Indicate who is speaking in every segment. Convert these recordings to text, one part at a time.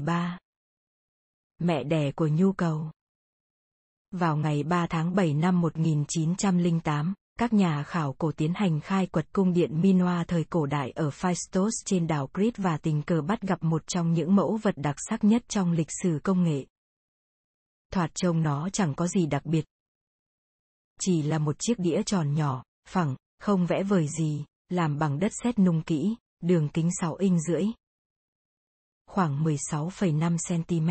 Speaker 1: 13. Mẹ đẻ của nhu cầu Vào ngày 3 tháng 7 năm 1908, các nhà khảo cổ tiến hành khai quật cung điện Minoa thời cổ đại ở Phaistos trên đảo Crete và tình cờ bắt gặp một trong những mẫu vật đặc sắc nhất trong lịch sử công nghệ. Thoạt trông nó chẳng có gì đặc biệt. Chỉ là một chiếc đĩa tròn nhỏ, phẳng, không vẽ vời gì, làm bằng đất sét nung kỹ, đường kính 6 inch rưỡi. Khoảng 16,5 cm.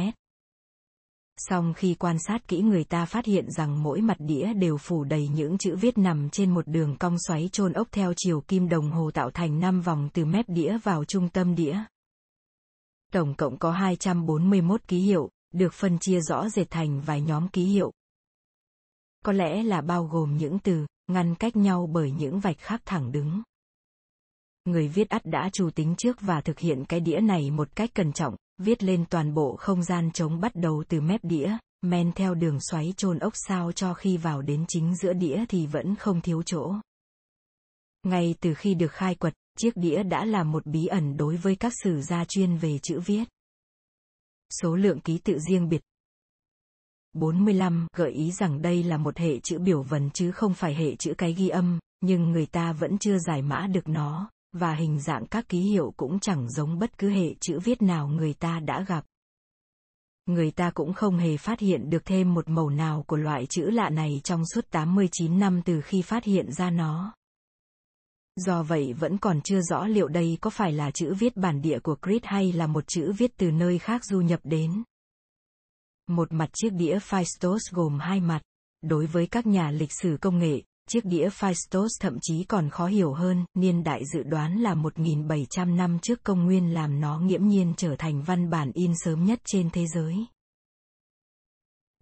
Speaker 1: Song khi quan sát kỹ người ta phát hiện rằng mỗi mặt đĩa đều phủ đầy những chữ viết nằm trên một đường cong xoáy chôn ốc theo chiều kim đồng hồ tạo thành 5 vòng từ mép đĩa vào trung tâm đĩa. Tổng cộng có 241 ký hiệu, được phân chia rõ rệt thành vài nhóm ký hiệu. Có lẽ là bao gồm những từ, ngăn cách nhau bởi những vạch khác thẳng đứng. Người viết ắt đã chủ tính trước và thực hiện cái đĩa này một cách cẩn trọng, viết lên toàn bộ không gian trống bắt đầu từ mép đĩa, men theo đường xoáy chôn ốc sao cho khi vào đến chính giữa đĩa thì vẫn không thiếu chỗ. Ngay từ khi được khai quật, chiếc đĩa đã là một bí ẩn đối với các sử gia chuyên về chữ viết. Số lượng ký tự riêng biệt 45 gợi ý rằng đây là một hệ chữ biểu vần chứ không phải hệ chữ cái ghi âm, nhưng người ta vẫn chưa giải mã được nó, và hình dạng các ký hiệu cũng chẳng giống bất cứ hệ chữ viết nào người ta đã gặp. Người ta cũng không hề phát hiện được thêm một màu nào của loại chữ lạ này trong suốt 89 năm từ khi phát hiện ra nó. Do vậy vẫn còn chưa rõ liệu đây có phải là chữ viết bản địa của Crete hay là một chữ viết từ nơi khác du nhập đến. Một mặt chiếc đĩa Phaistos gồm hai mặt. Đối với các nhà lịch sử công nghệ, chiếc đĩa Phaistos thậm chí còn khó hiểu hơn, niên đại dự đoán là 1.700 năm trước công nguyên làm nó nghiễm nhiên trở thành văn bản in sớm nhất trên thế giới.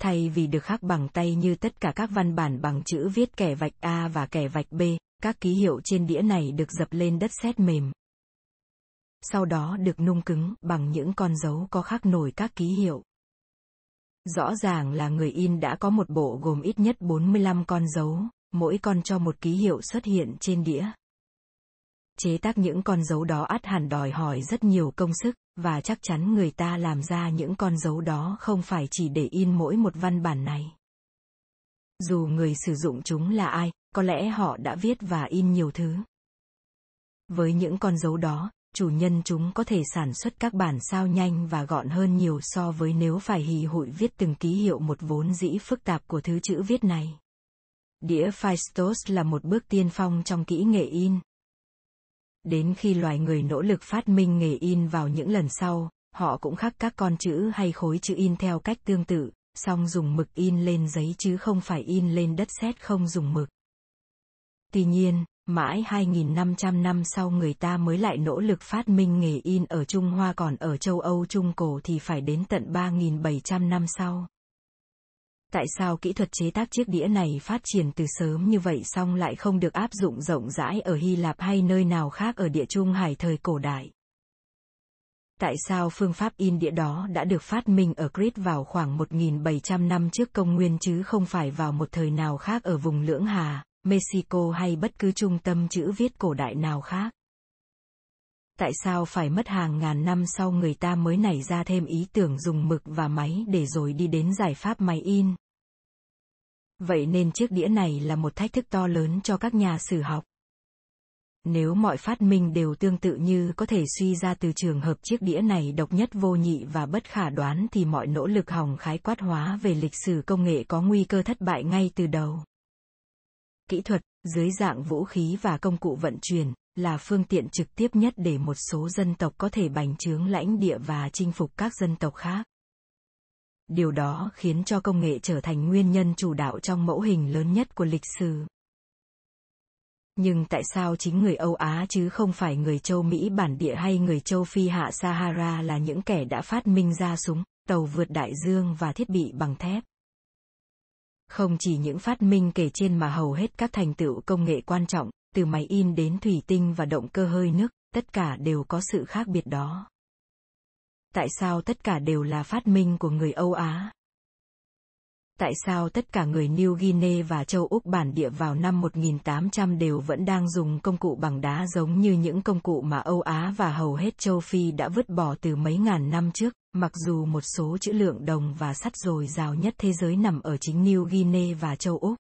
Speaker 1: Thay vì được khắc bằng tay như tất cả các văn bản bằng chữ viết kẻ vạch A và kẻ vạch B, các ký hiệu trên đĩa này được dập lên đất sét mềm. Sau đó được nung cứng bằng những con dấu có khắc nổi các ký hiệu. Rõ ràng là người in đã có một bộ gồm ít nhất 45 con dấu, mỗi con cho một ký hiệu xuất hiện trên đĩa. Chế tác những con dấu đó ắt hẳn đòi hỏi rất nhiều công sức, và chắc chắn người ta làm ra những con dấu đó không phải chỉ để in mỗi một văn bản này. Dù người sử dụng chúng là ai, có lẽ họ đã viết và in nhiều thứ. Với những con dấu đó, chủ nhân chúng có thể sản xuất các bản sao nhanh và gọn hơn nhiều so với nếu phải hì hụi viết từng ký hiệu một vốn dĩ phức tạp của thứ chữ viết này. Đĩa Phaistos là một bước tiên phong trong kỹ nghệ in. Đến khi loài người nỗ lực phát minh nghề in vào những lần sau, họ cũng khắc các con chữ hay khối chữ in theo cách tương tự, song dùng mực in lên giấy chứ không phải in lên đất sét không dùng mực. Tuy nhiên, mãi 2.500 năm sau người ta mới lại nỗ lực phát minh nghề in ở Trung Hoa còn ở châu Âu Trung Cổ thì phải đến tận 3.700 năm sau. Tại sao kỹ thuật chế tác chiếc đĩa này phát triển từ sớm như vậy song lại không được áp dụng rộng rãi ở Hy Lạp hay nơi nào khác ở địa Trung Hải thời cổ đại? Tại sao phương pháp in đĩa đó đã được phát minh ở Crete vào khoảng 1.700 năm trước công nguyên chứ không phải vào một thời nào khác ở vùng Lưỡng Hà, Mexico hay bất cứ trung tâm chữ viết cổ đại nào khác? Tại sao phải mất hàng ngàn năm sau người ta mới nảy ra thêm ý tưởng dùng mực và máy để rồi đi đến giải pháp máy in? Vậy nên chiếc đĩa này là một thách thức to lớn cho các nhà sử học. Nếu mọi phát minh đều tương tự như có thể suy ra từ trường hợp chiếc đĩa này độc nhất vô nhị và bất khả đoán thì mọi nỗ lực hòng khái quát hóa về lịch sử công nghệ có nguy cơ thất bại ngay từ đầu. Kỹ thuật, dưới dạng vũ khí và công cụ vận chuyển, là phương tiện trực tiếp nhất để một số dân tộc có thể bành trướng lãnh địa và chinh phục các dân tộc khác. Điều đó khiến cho công nghệ trở thành nguyên nhân chủ đạo trong mẫu hình lớn nhất của lịch sử. Nhưng tại sao chính người Âu Á chứ không phải người châu Mỹ bản địa hay người châu Phi hạ Sahara là những kẻ đã phát minh ra súng, tàu vượt đại dương và thiết bị bằng thép? Không chỉ những phát minh kể trên mà hầu hết các thành tựu công nghệ quan trọng, từ máy in đến thủy tinh và động cơ hơi nước, tất cả đều có sự khác biệt đó. Tại sao tất cả đều là phát minh của người Âu Á? Tại sao tất cả người New Guinea và châu Úc bản địa vào năm 1800 đều vẫn đang dùng công cụ bằng đá giống như những công cụ mà Âu Á và hầu hết châu Phi đã vứt bỏ từ mấy ngàn năm trước, Mặc dù một số chữ lượng đồng và sắt dồi dào nhất thế giới nằm ở chính New Guinea và châu Úc.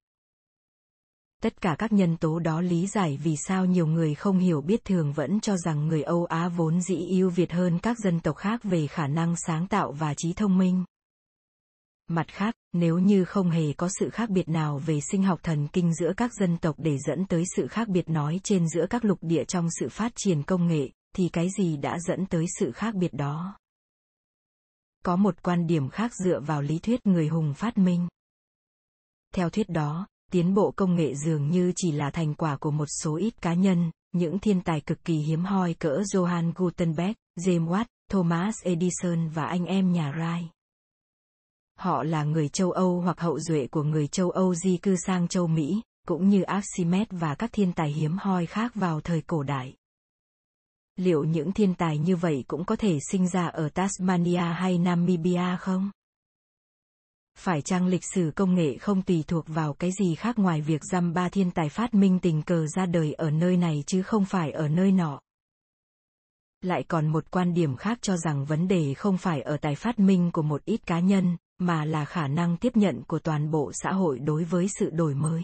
Speaker 1: Tất cả các nhân tố đó lý giải vì sao nhiều người không hiểu biết thường vẫn cho rằng người Âu Á vốn dĩ ưu việt hơn các dân tộc khác về khả năng sáng tạo và trí thông minh. Mặt khác, nếu như không hề có sự khác biệt nào về sinh học thần kinh giữa các dân tộc để dẫn tới sự khác biệt nói trên giữa các lục địa trong sự phát triển công nghệ, thì cái gì đã dẫn tới sự khác biệt đó? Có một quan điểm khác dựa vào lý thuyết người hùng phát minh. Theo thuyết đó, tiến bộ công nghệ dường như chỉ là thành quả của một số ít cá nhân, những thiên tài cực kỳ hiếm hoi cỡ Johann Gutenberg, James Watt, Thomas Edison và anh em nhà rai Họ là người châu Âu hoặc hậu duệ của người châu Âu di cư sang châu Mỹ, cũng như Archimedes và các thiên tài hiếm hoi khác vào thời cổ đại. Liệu những thiên tài như vậy cũng có thể sinh ra ở Tasmania hay Namibia không? Phải chăng lịch sử công nghệ không tùy thuộc vào cái gì khác ngoài việc dăm ba thiên tài phát minh tình cờ ra đời ở nơi này chứ không phải ở nơi nọ? Lại còn một quan điểm khác cho rằng vấn đề không phải ở tài phát minh của một ít cá nhân, mà là khả năng tiếp nhận của toàn bộ xã hội đối với sự đổi mới.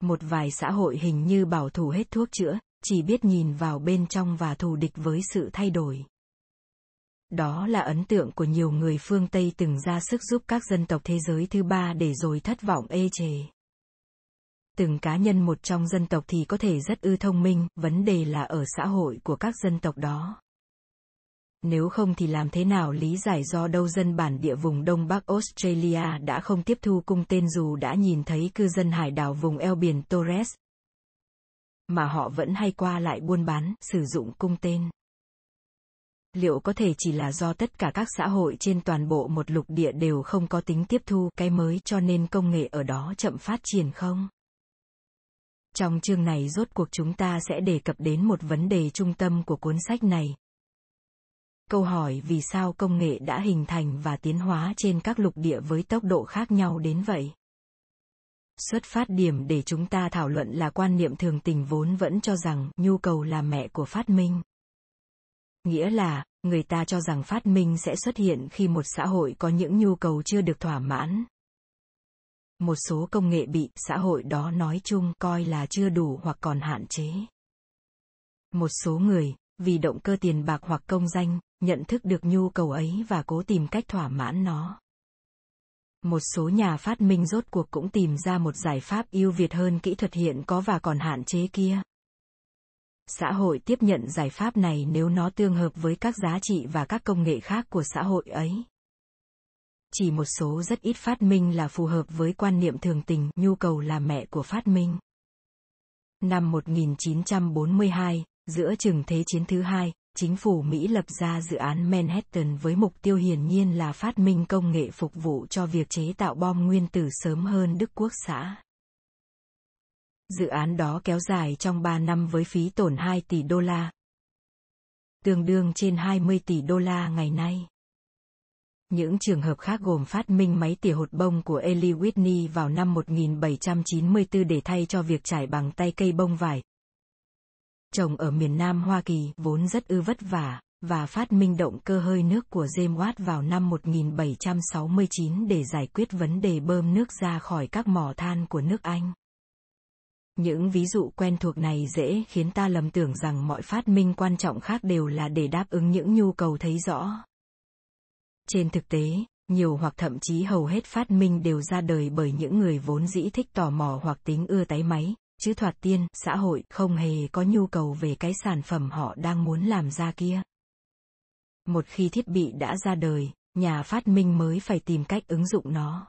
Speaker 1: Một vài xã hội hình như bảo thủ hết thuốc chữa, chỉ biết nhìn vào bên trong và thù địch với sự thay đổi. Đó là ấn tượng của nhiều người phương Tây từng ra sức giúp các dân tộc thế giới thứ ba để rồi thất vọng ê chề. Từng cá nhân một trong dân tộc thì có thể rất ư thông minh, vấn đề là ở xã hội của các dân tộc đó. Nếu không thì làm thế nào lý giải do đâu dân bản địa vùng Đông Bắc Australia đã không tiếp thu cung tên dù đã nhìn thấy cư dân hải đảo vùng eo biển Torres, mà họ vẫn hay qua lại buôn bán, sử dụng cung tên. Liệu có thể chỉ là do tất cả các xã hội trên toàn bộ một lục địa đều không có tính tiếp thu cái mới cho nên công nghệ ở đó chậm phát triển không? Trong chương này rốt cuộc chúng ta sẽ đề cập đến một vấn đề trung tâm của cuốn sách này. Câu hỏi vì sao công nghệ đã hình thành và tiến hóa trên các lục địa với tốc độ khác nhau đến vậy? Xuất phát điểm để chúng ta thảo luận là quan niệm thường tình vốn vẫn cho rằng nhu cầu là mẹ của phát minh. Nghĩa là, người ta cho rằng phát minh sẽ xuất hiện khi một xã hội có những nhu cầu chưa được thỏa mãn. Một số công nghệ bị xã hội đó nói chung coi là chưa đủ hoặc còn hạn chế. Một số người, vì động cơ tiền bạc hoặc công danh, nhận thức được nhu cầu ấy và cố tìm cách thỏa mãn nó một số nhà phát minh rốt cuộc cũng tìm ra một giải pháp ưu việt hơn kỹ thuật hiện có và còn hạn chế kia xã hội tiếp nhận giải pháp này nếu nó tương hợp với các giá trị và các công nghệ khác của xã hội ấy chỉ một số rất ít phát minh là phù hợp với quan niệm thường tình nhu cầu là mẹ của phát minh năm 1942, giữa chừng Thế chiến thứ hai, chính phủ Mỹ lập ra dự án Manhattan với mục tiêu hiển nhiên là phát minh công nghệ phục vụ cho việc chế tạo bom nguyên tử sớm hơn Đức Quốc xã. Dự án đó kéo dài trong 3 năm với phí tổn 2 tỷ đô la, tương đương trên 20 tỷ đô la ngày nay. Những trường hợp khác gồm phát minh máy tỉa hột bông của Eli Whitney vào năm 1794 để thay cho việc trải bằng tay cây bông vải, trồng ở miền Nam Hoa Kỳ vốn rất ư vất vả, và phát minh động cơ hơi nước của James Watt vào năm 1769 để giải quyết vấn đề bơm nước ra khỏi các mỏ than của nước Anh. Những ví dụ quen thuộc này dễ khiến ta lầm tưởng rằng mọi phát minh quan trọng khác đều là để đáp ứng những nhu cầu thấy rõ. Trên thực tế, nhiều hoặc thậm chí hầu hết phát minh đều ra đời bởi những người vốn dĩ thích tò mò hoặc tính ưa tái máy, chứ thoạt tiên, xã hội không hề có nhu cầu về cái sản phẩm họ đang muốn làm ra kia. Một khi thiết bị đã ra đời, nhà phát minh mới phải tìm cách ứng dụng nó.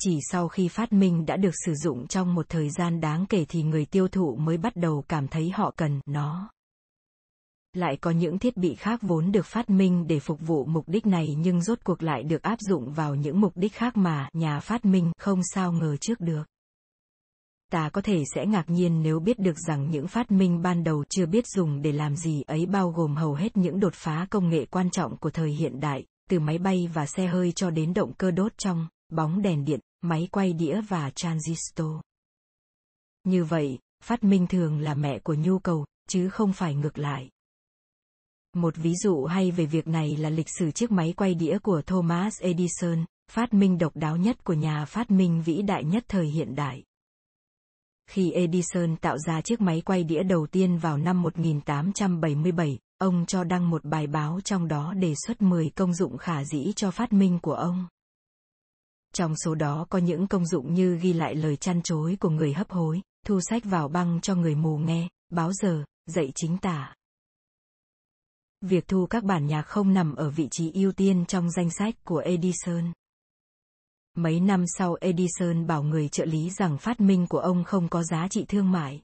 Speaker 1: Chỉ sau khi phát minh đã được sử dụng trong một thời gian đáng kể thì người tiêu thụ mới bắt đầu cảm thấy họ cần nó. Lại có những thiết bị khác vốn được phát minh để phục vụ mục đích này nhưng rốt cuộc lại được áp dụng vào những mục đích khác mà nhà phát minh không sao ngờ trước được ta có thể sẽ ngạc nhiên nếu biết được rằng những phát minh ban đầu chưa biết dùng để làm gì ấy bao gồm hầu hết những đột phá công nghệ quan trọng của thời hiện đại, từ máy bay và xe hơi cho đến động cơ đốt trong, bóng đèn điện, máy quay đĩa và transistor. Như vậy, phát minh thường là mẹ của nhu cầu, chứ không phải ngược lại. Một ví dụ hay về việc này là lịch sử chiếc máy quay đĩa của Thomas Edison, phát minh độc đáo nhất của nhà phát minh vĩ đại nhất thời hiện đại. Khi Edison tạo ra chiếc máy quay đĩa đầu tiên vào năm 1877, ông cho đăng một bài báo trong đó đề xuất 10 công dụng khả dĩ cho phát minh của ông. Trong số đó có những công dụng như ghi lại lời chăn chối của người hấp hối, thu sách vào băng cho người mù nghe, báo giờ, dạy chính tả. Việc thu các bản nhạc không nằm ở vị trí ưu tiên trong danh sách của Edison. Mấy năm sau Edison bảo người trợ lý rằng phát minh của ông không có giá trị thương mại.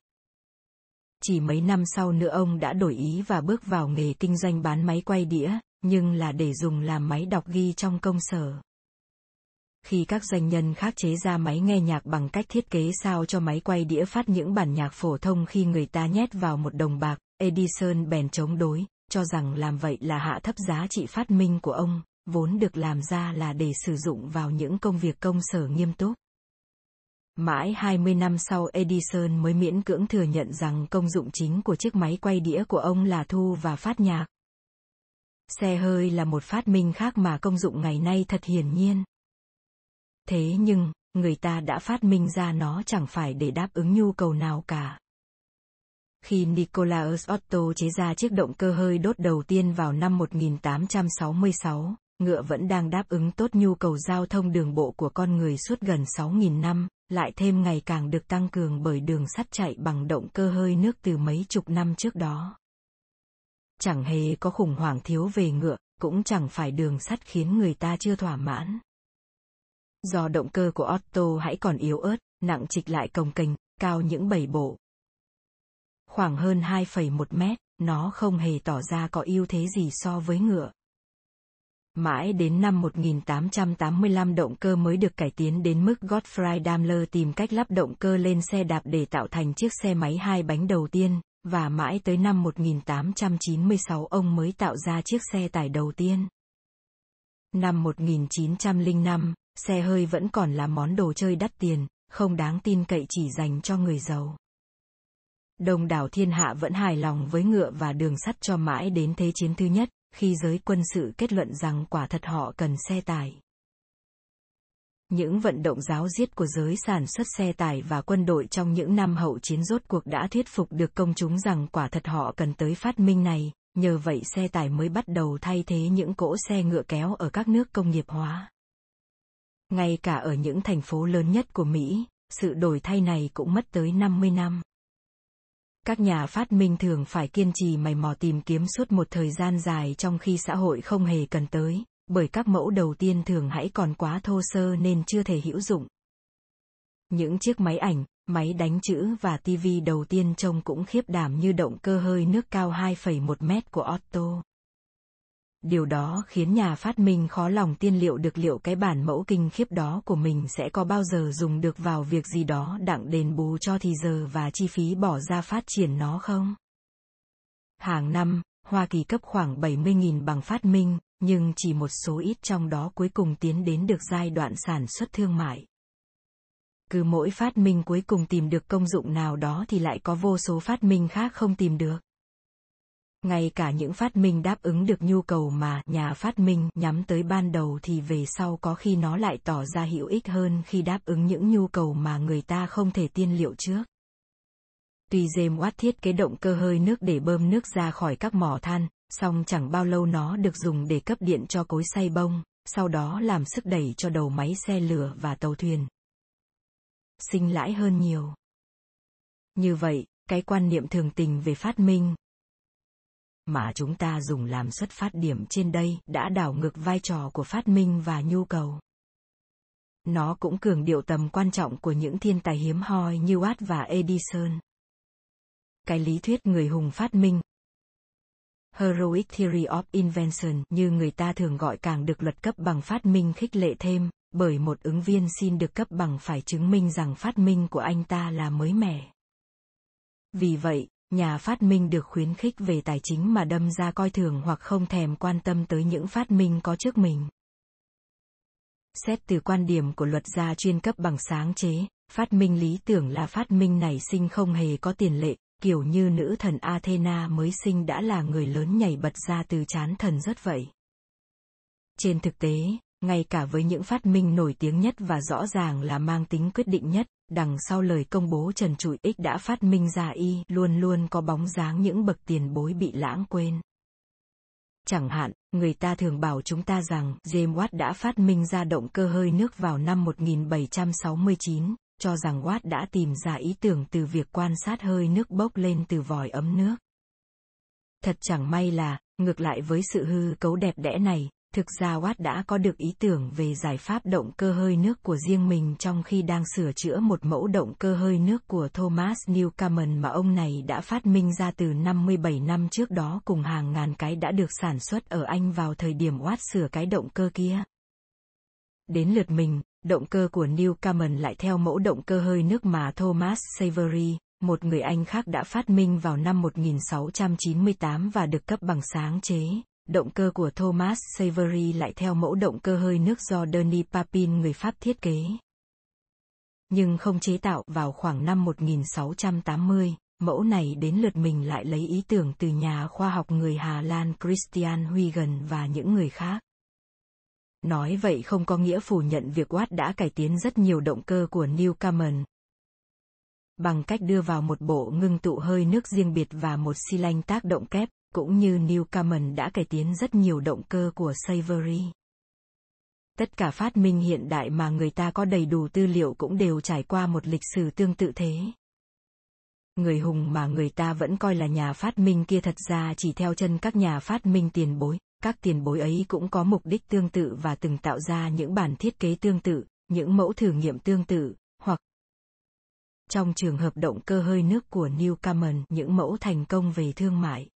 Speaker 1: Chỉ mấy năm sau nữa ông đã đổi ý và bước vào nghề kinh doanh bán máy quay đĩa, nhưng là để dùng làm máy đọc ghi trong công sở. Khi các doanh nhân khác chế ra máy nghe nhạc bằng cách thiết kế sao cho máy quay đĩa phát những bản nhạc phổ thông khi người ta nhét vào một đồng bạc, Edison bèn chống đối, cho rằng làm vậy là hạ thấp giá trị phát minh của ông, vốn được làm ra là để sử dụng vào những công việc công sở nghiêm túc. Mãi 20 năm sau Edison mới miễn cưỡng thừa nhận rằng công dụng chính của chiếc máy quay đĩa của ông là thu và phát nhạc. Xe hơi là một phát minh khác mà công dụng ngày nay thật hiển nhiên. Thế nhưng, người ta đã phát minh ra nó chẳng phải để đáp ứng nhu cầu nào cả. Khi Nicolaus Otto chế ra chiếc động cơ hơi đốt đầu tiên vào năm 1866, ngựa vẫn đang đáp ứng tốt nhu cầu giao thông đường bộ của con người suốt gần 6.000 năm, lại thêm ngày càng được tăng cường bởi đường sắt chạy bằng động cơ hơi nước từ mấy chục năm trước đó. Chẳng hề có khủng hoảng thiếu về ngựa, cũng chẳng phải đường sắt khiến người ta chưa thỏa mãn. Do động cơ của Otto hãy còn yếu ớt, nặng trịch lại cồng kềnh, cao những bảy bộ. Khoảng hơn 2,1 mét, nó không hề tỏ ra có ưu thế gì so với ngựa. Mãi đến năm 1885 động cơ mới được cải tiến đến mức Gottfried Daimler tìm cách lắp động cơ lên xe đạp để tạo thành chiếc xe máy hai bánh đầu tiên, và mãi tới năm 1896 ông mới tạo ra chiếc xe tải đầu tiên. Năm 1905, xe hơi vẫn còn là món đồ chơi đắt tiền, không đáng tin cậy chỉ dành cho người giàu. Đông đảo thiên hạ vẫn hài lòng với ngựa và đường sắt cho mãi đến Thế chiến thứ nhất, khi giới quân sự kết luận rằng quả thật họ cần xe tải. Những vận động giáo diết của giới sản xuất xe tải và quân đội trong những năm hậu chiến rốt cuộc đã thuyết phục được công chúng rằng quả thật họ cần tới phát minh này, nhờ vậy xe tải mới bắt đầu thay thế những cỗ xe ngựa kéo ở các nước công nghiệp hóa. Ngay cả ở những thành phố lớn nhất của Mỹ, sự đổi thay này cũng mất tới 50 năm. Các nhà phát minh thường phải kiên trì mày mò tìm kiếm suốt một thời gian dài trong khi xã hội không hề cần tới, bởi các mẫu đầu tiên thường hãy còn quá thô sơ nên chưa thể hữu dụng. Những chiếc máy ảnh, máy đánh chữ và TV đầu tiên trông cũng khiếp đảm như động cơ hơi nước cao 2,1 mét của Otto. Điều đó khiến nhà phát minh khó lòng tiên liệu được liệu cái bản mẫu kinh khiếp đó của mình sẽ có bao giờ dùng được vào việc gì đó đặng đền bù cho thì giờ và chi phí bỏ ra phát triển nó không? Hàng năm, Hoa Kỳ cấp khoảng 70.000 bằng phát minh, nhưng chỉ một số ít trong đó cuối cùng tiến đến được giai đoạn sản xuất thương mại. Cứ mỗi phát minh cuối cùng tìm được công dụng nào đó thì lại có vô số phát minh khác không tìm được. Ngay cả những phát minh đáp ứng được nhu cầu mà nhà phát minh nhắm tới ban đầu thì về sau có khi nó lại tỏ ra hữu ích hơn khi đáp ứng những nhu cầu mà người ta không thể tiên liệu trước. Tuy James Watt thiết kế động cơ hơi nước để bơm nước ra khỏi các mỏ than, song chẳng bao lâu nó được dùng để cấp điện cho cối xay bông, sau đó làm sức đẩy cho đầu máy xe lửa và tàu thuyền. Sinh lãi hơn nhiều. Như vậy, cái quan niệm thường tình về phát minh, mà chúng ta dùng làm xuất phát điểm trên đây đã đảo ngược vai trò của phát minh và nhu cầu. Nó cũng cường điệu tầm quan trọng của những thiên tài hiếm hoi như Watt và Edison. Cái lý thuyết người hùng phát minh Heroic Theory of Invention như người ta thường gọi càng được luật cấp bằng phát minh khích lệ thêm, bởi một ứng viên xin được cấp bằng phải chứng minh rằng phát minh của anh ta là mới mẻ. Vì vậy, nhà phát minh được khuyến khích về tài chính mà đâm ra coi thường hoặc không thèm quan tâm tới những phát minh có trước mình. Xét từ quan điểm của luật gia chuyên cấp bằng sáng chế, phát minh lý tưởng là phát minh nảy sinh không hề có tiền lệ, kiểu như nữ thần Athena mới sinh đã là người lớn nhảy bật ra từ chán thần rất vậy. Trên thực tế, ngay cả với những phát minh nổi tiếng nhất và rõ ràng là mang tính quyết định nhất, đằng sau lời công bố trần trụi X đã phát minh ra Y luôn luôn có bóng dáng những bậc tiền bối bị lãng quên. Chẳng hạn, người ta thường bảo chúng ta rằng James Watt đã phát minh ra động cơ hơi nước vào năm 1769, cho rằng Watt đã tìm ra ý tưởng từ việc quan sát hơi nước bốc lên từ vòi ấm nước. Thật chẳng may là, ngược lại với sự hư cấu đẹp đẽ này, thực ra Watt đã có được ý tưởng về giải pháp động cơ hơi nước của riêng mình trong khi đang sửa chữa một mẫu động cơ hơi nước của Thomas Newcomen mà ông này đã phát minh ra từ 57 năm trước đó cùng hàng ngàn cái đã được sản xuất ở Anh vào thời điểm Watt sửa cái động cơ kia. Đến lượt mình, động cơ của Newcomen lại theo mẫu động cơ hơi nước mà Thomas Savery, một người Anh khác đã phát minh vào năm 1698 và được cấp bằng sáng chế động cơ của Thomas Savery lại theo mẫu động cơ hơi nước do Denis Papin người Pháp thiết kế. Nhưng không chế tạo vào khoảng năm 1680, mẫu này đến lượt mình lại lấy ý tưởng từ nhà khoa học người Hà Lan Christian Huygens và những người khác. Nói vậy không có nghĩa phủ nhận việc Watt đã cải tiến rất nhiều động cơ của Newcomen. Bằng cách đưa vào một bộ ngưng tụ hơi nước riêng biệt và một xi lanh tác động kép, cũng như Newcomen đã cải tiến rất nhiều động cơ của Savery. Tất cả phát minh hiện đại mà người ta có đầy đủ tư liệu cũng đều trải qua một lịch sử tương tự thế. Người hùng mà người ta vẫn coi là nhà phát minh kia thật ra chỉ theo chân các nhà phát minh tiền bối, các tiền bối ấy cũng có mục đích tương tự và từng tạo ra những bản thiết kế tương tự, những mẫu thử nghiệm tương tự, hoặc trong trường hợp động cơ hơi nước của Newcomen, những mẫu thành công về thương mại.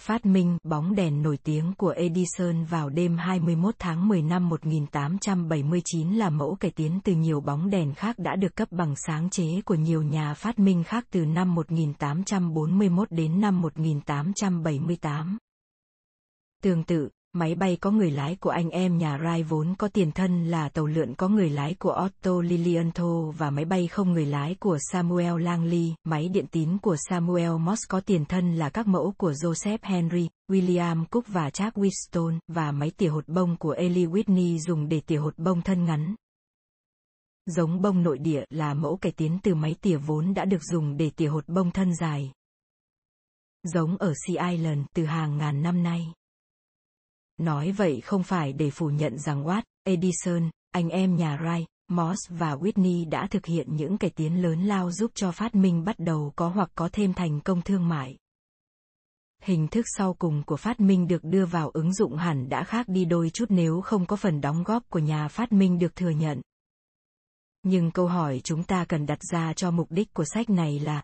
Speaker 1: Phát minh bóng đèn nổi tiếng của Edison vào đêm 21 tháng 10 năm 1879 là mẫu cải tiến từ nhiều bóng đèn khác đã được cấp bằng sáng chế của nhiều nhà phát minh khác từ năm 1841 đến năm 1878. Tương tự, Máy bay có người lái của anh em nhà Rai vốn có tiền thân là tàu lượn có người lái của Otto Lilienthal và máy bay không người lái của Samuel Langley, máy điện tín của Samuel Morse có tiền thân là các mẫu của Joseph Henry, William Cook và Charles Winston, và máy tỉa hột bông của Eli Whitney dùng để tỉa hột bông thân ngắn. Giống bông nội địa là mẫu cải tiến từ máy tỉa vốn đã được dùng để tỉa hột bông thân dài. Giống ở Sea Island từ hàng ngàn năm nay. Nói vậy không phải để phủ nhận rằng Watt, Edison, anh em nhà Wright, Morse và Whitney đã thực hiện những cải tiến lớn lao giúp cho phát minh bắt đầu có hoặc có thêm thành công thương mại. Hình thức sau cùng của phát minh được đưa vào ứng dụng hẳn đã khác đi đôi chút nếu không có phần đóng góp của nhà phát minh được thừa nhận. Nhưng câu hỏi chúng ta cần đặt ra cho mục đích của sách này là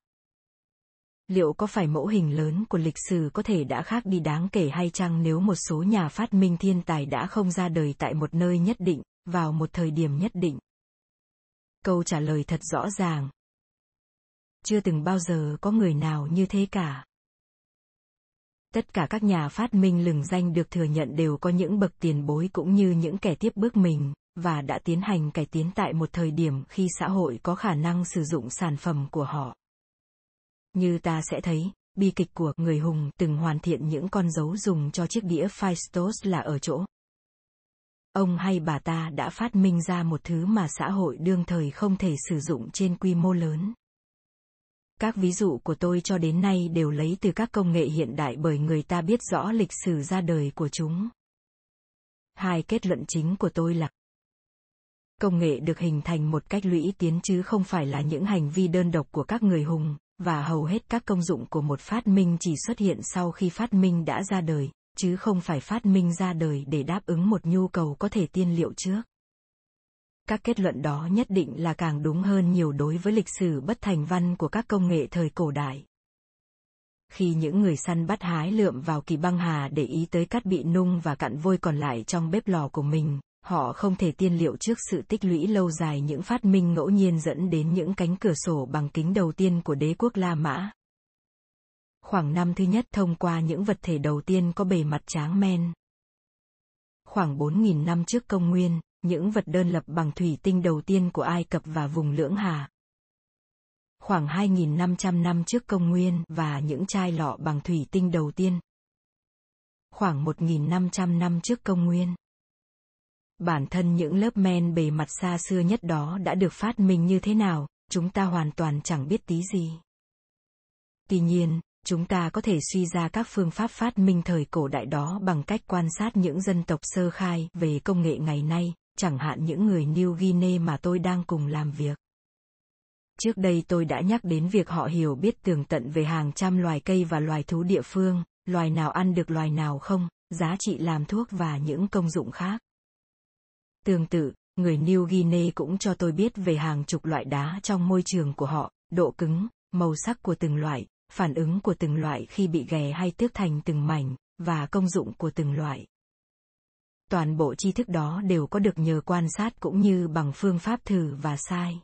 Speaker 1: liệu có phải mẫu hình lớn của lịch sử có thể đã khác đi đáng kể hay chăng nếu một số nhà phát minh thiên tài đã không ra đời tại một nơi nhất định, vào một thời điểm nhất định? Câu trả lời thật rõ ràng. Chưa từng bao giờ có người nào như thế cả. Tất cả các nhà phát minh lừng danh được thừa nhận đều có những bậc tiền bối cũng như những kẻ tiếp bước mình, và đã tiến hành cải tiến tại một thời điểm khi xã hội có khả năng sử dụng sản phẩm của họ. Như ta sẽ thấy, bi kịch của người hùng từng hoàn thiện những con dấu dùng cho chiếc đĩa Phaistos là ở chỗ. Ông hay bà ta đã phát minh ra một thứ mà xã hội đương thời không thể sử dụng trên quy mô lớn. Các ví dụ của tôi cho đến nay đều lấy từ các công nghệ hiện đại bởi người ta biết rõ lịch sử ra đời của chúng. Hai kết luận chính của tôi là công nghệ được hình thành một cách lũy tiến chứ không phải là những hành vi đơn độc của các người hùng, và hầu hết các công dụng của một phát minh chỉ xuất hiện sau khi phát minh đã ra đời, chứ không phải phát minh ra đời để đáp ứng một nhu cầu có thể tiên liệu trước. Các kết luận đó nhất định là càng đúng hơn nhiều đối với lịch sử bất thành văn của các công nghệ thời cổ đại. Khi những người săn bắt hái lượm vào kỳ băng hà để ý tới cát bị nung và cặn vôi còn lại trong bếp lò của mình, Họ không thể tiên liệu trước sự tích lũy lâu dài những phát minh ngẫu nhiên dẫn đến những cánh cửa sổ bằng kính đầu tiên của đế quốc La Mã. Khoảng năm thứ nhất thông qua những vật thể đầu tiên có bề mặt tráng men. Khoảng 4.000 năm trước công nguyên, những vật đơn lập bằng thủy tinh đầu tiên của Ai Cập và vùng Lưỡng Hà. khoảng 2.500 năm trước công nguyên và những chai lọ bằng thủy tinh đầu tiên. Khoảng 1.500 năm trước công nguyên. Bản thân những lớp men bề mặt xa xưa nhất đó đã được phát minh như thế nào, chúng ta hoàn toàn chẳng biết tí gì. Tuy nhiên, chúng ta có thể suy ra các phương pháp phát minh thời cổ đại đó bằng cách quan sát những dân tộc sơ khai về công nghệ ngày nay, chẳng hạn những người New Guinea mà tôi đang cùng làm việc. Trước đây tôi đã nhắc đến việc họ hiểu biết tường tận về hàng trăm loài cây và loài thú địa phương, loài nào ăn được loài nào không, giá trị làm thuốc và những công dụng khác. Tương tự, người New Guinea cũng cho tôi biết về hàng chục loại đá trong môi trường của họ, độ cứng, màu sắc của từng loại, phản ứng của từng loại khi bị ghè hay tước thành từng mảnh, và công dụng của từng loại. Toàn bộ tri thức đó đều có được nhờ quan sát cũng như bằng phương pháp thử và sai.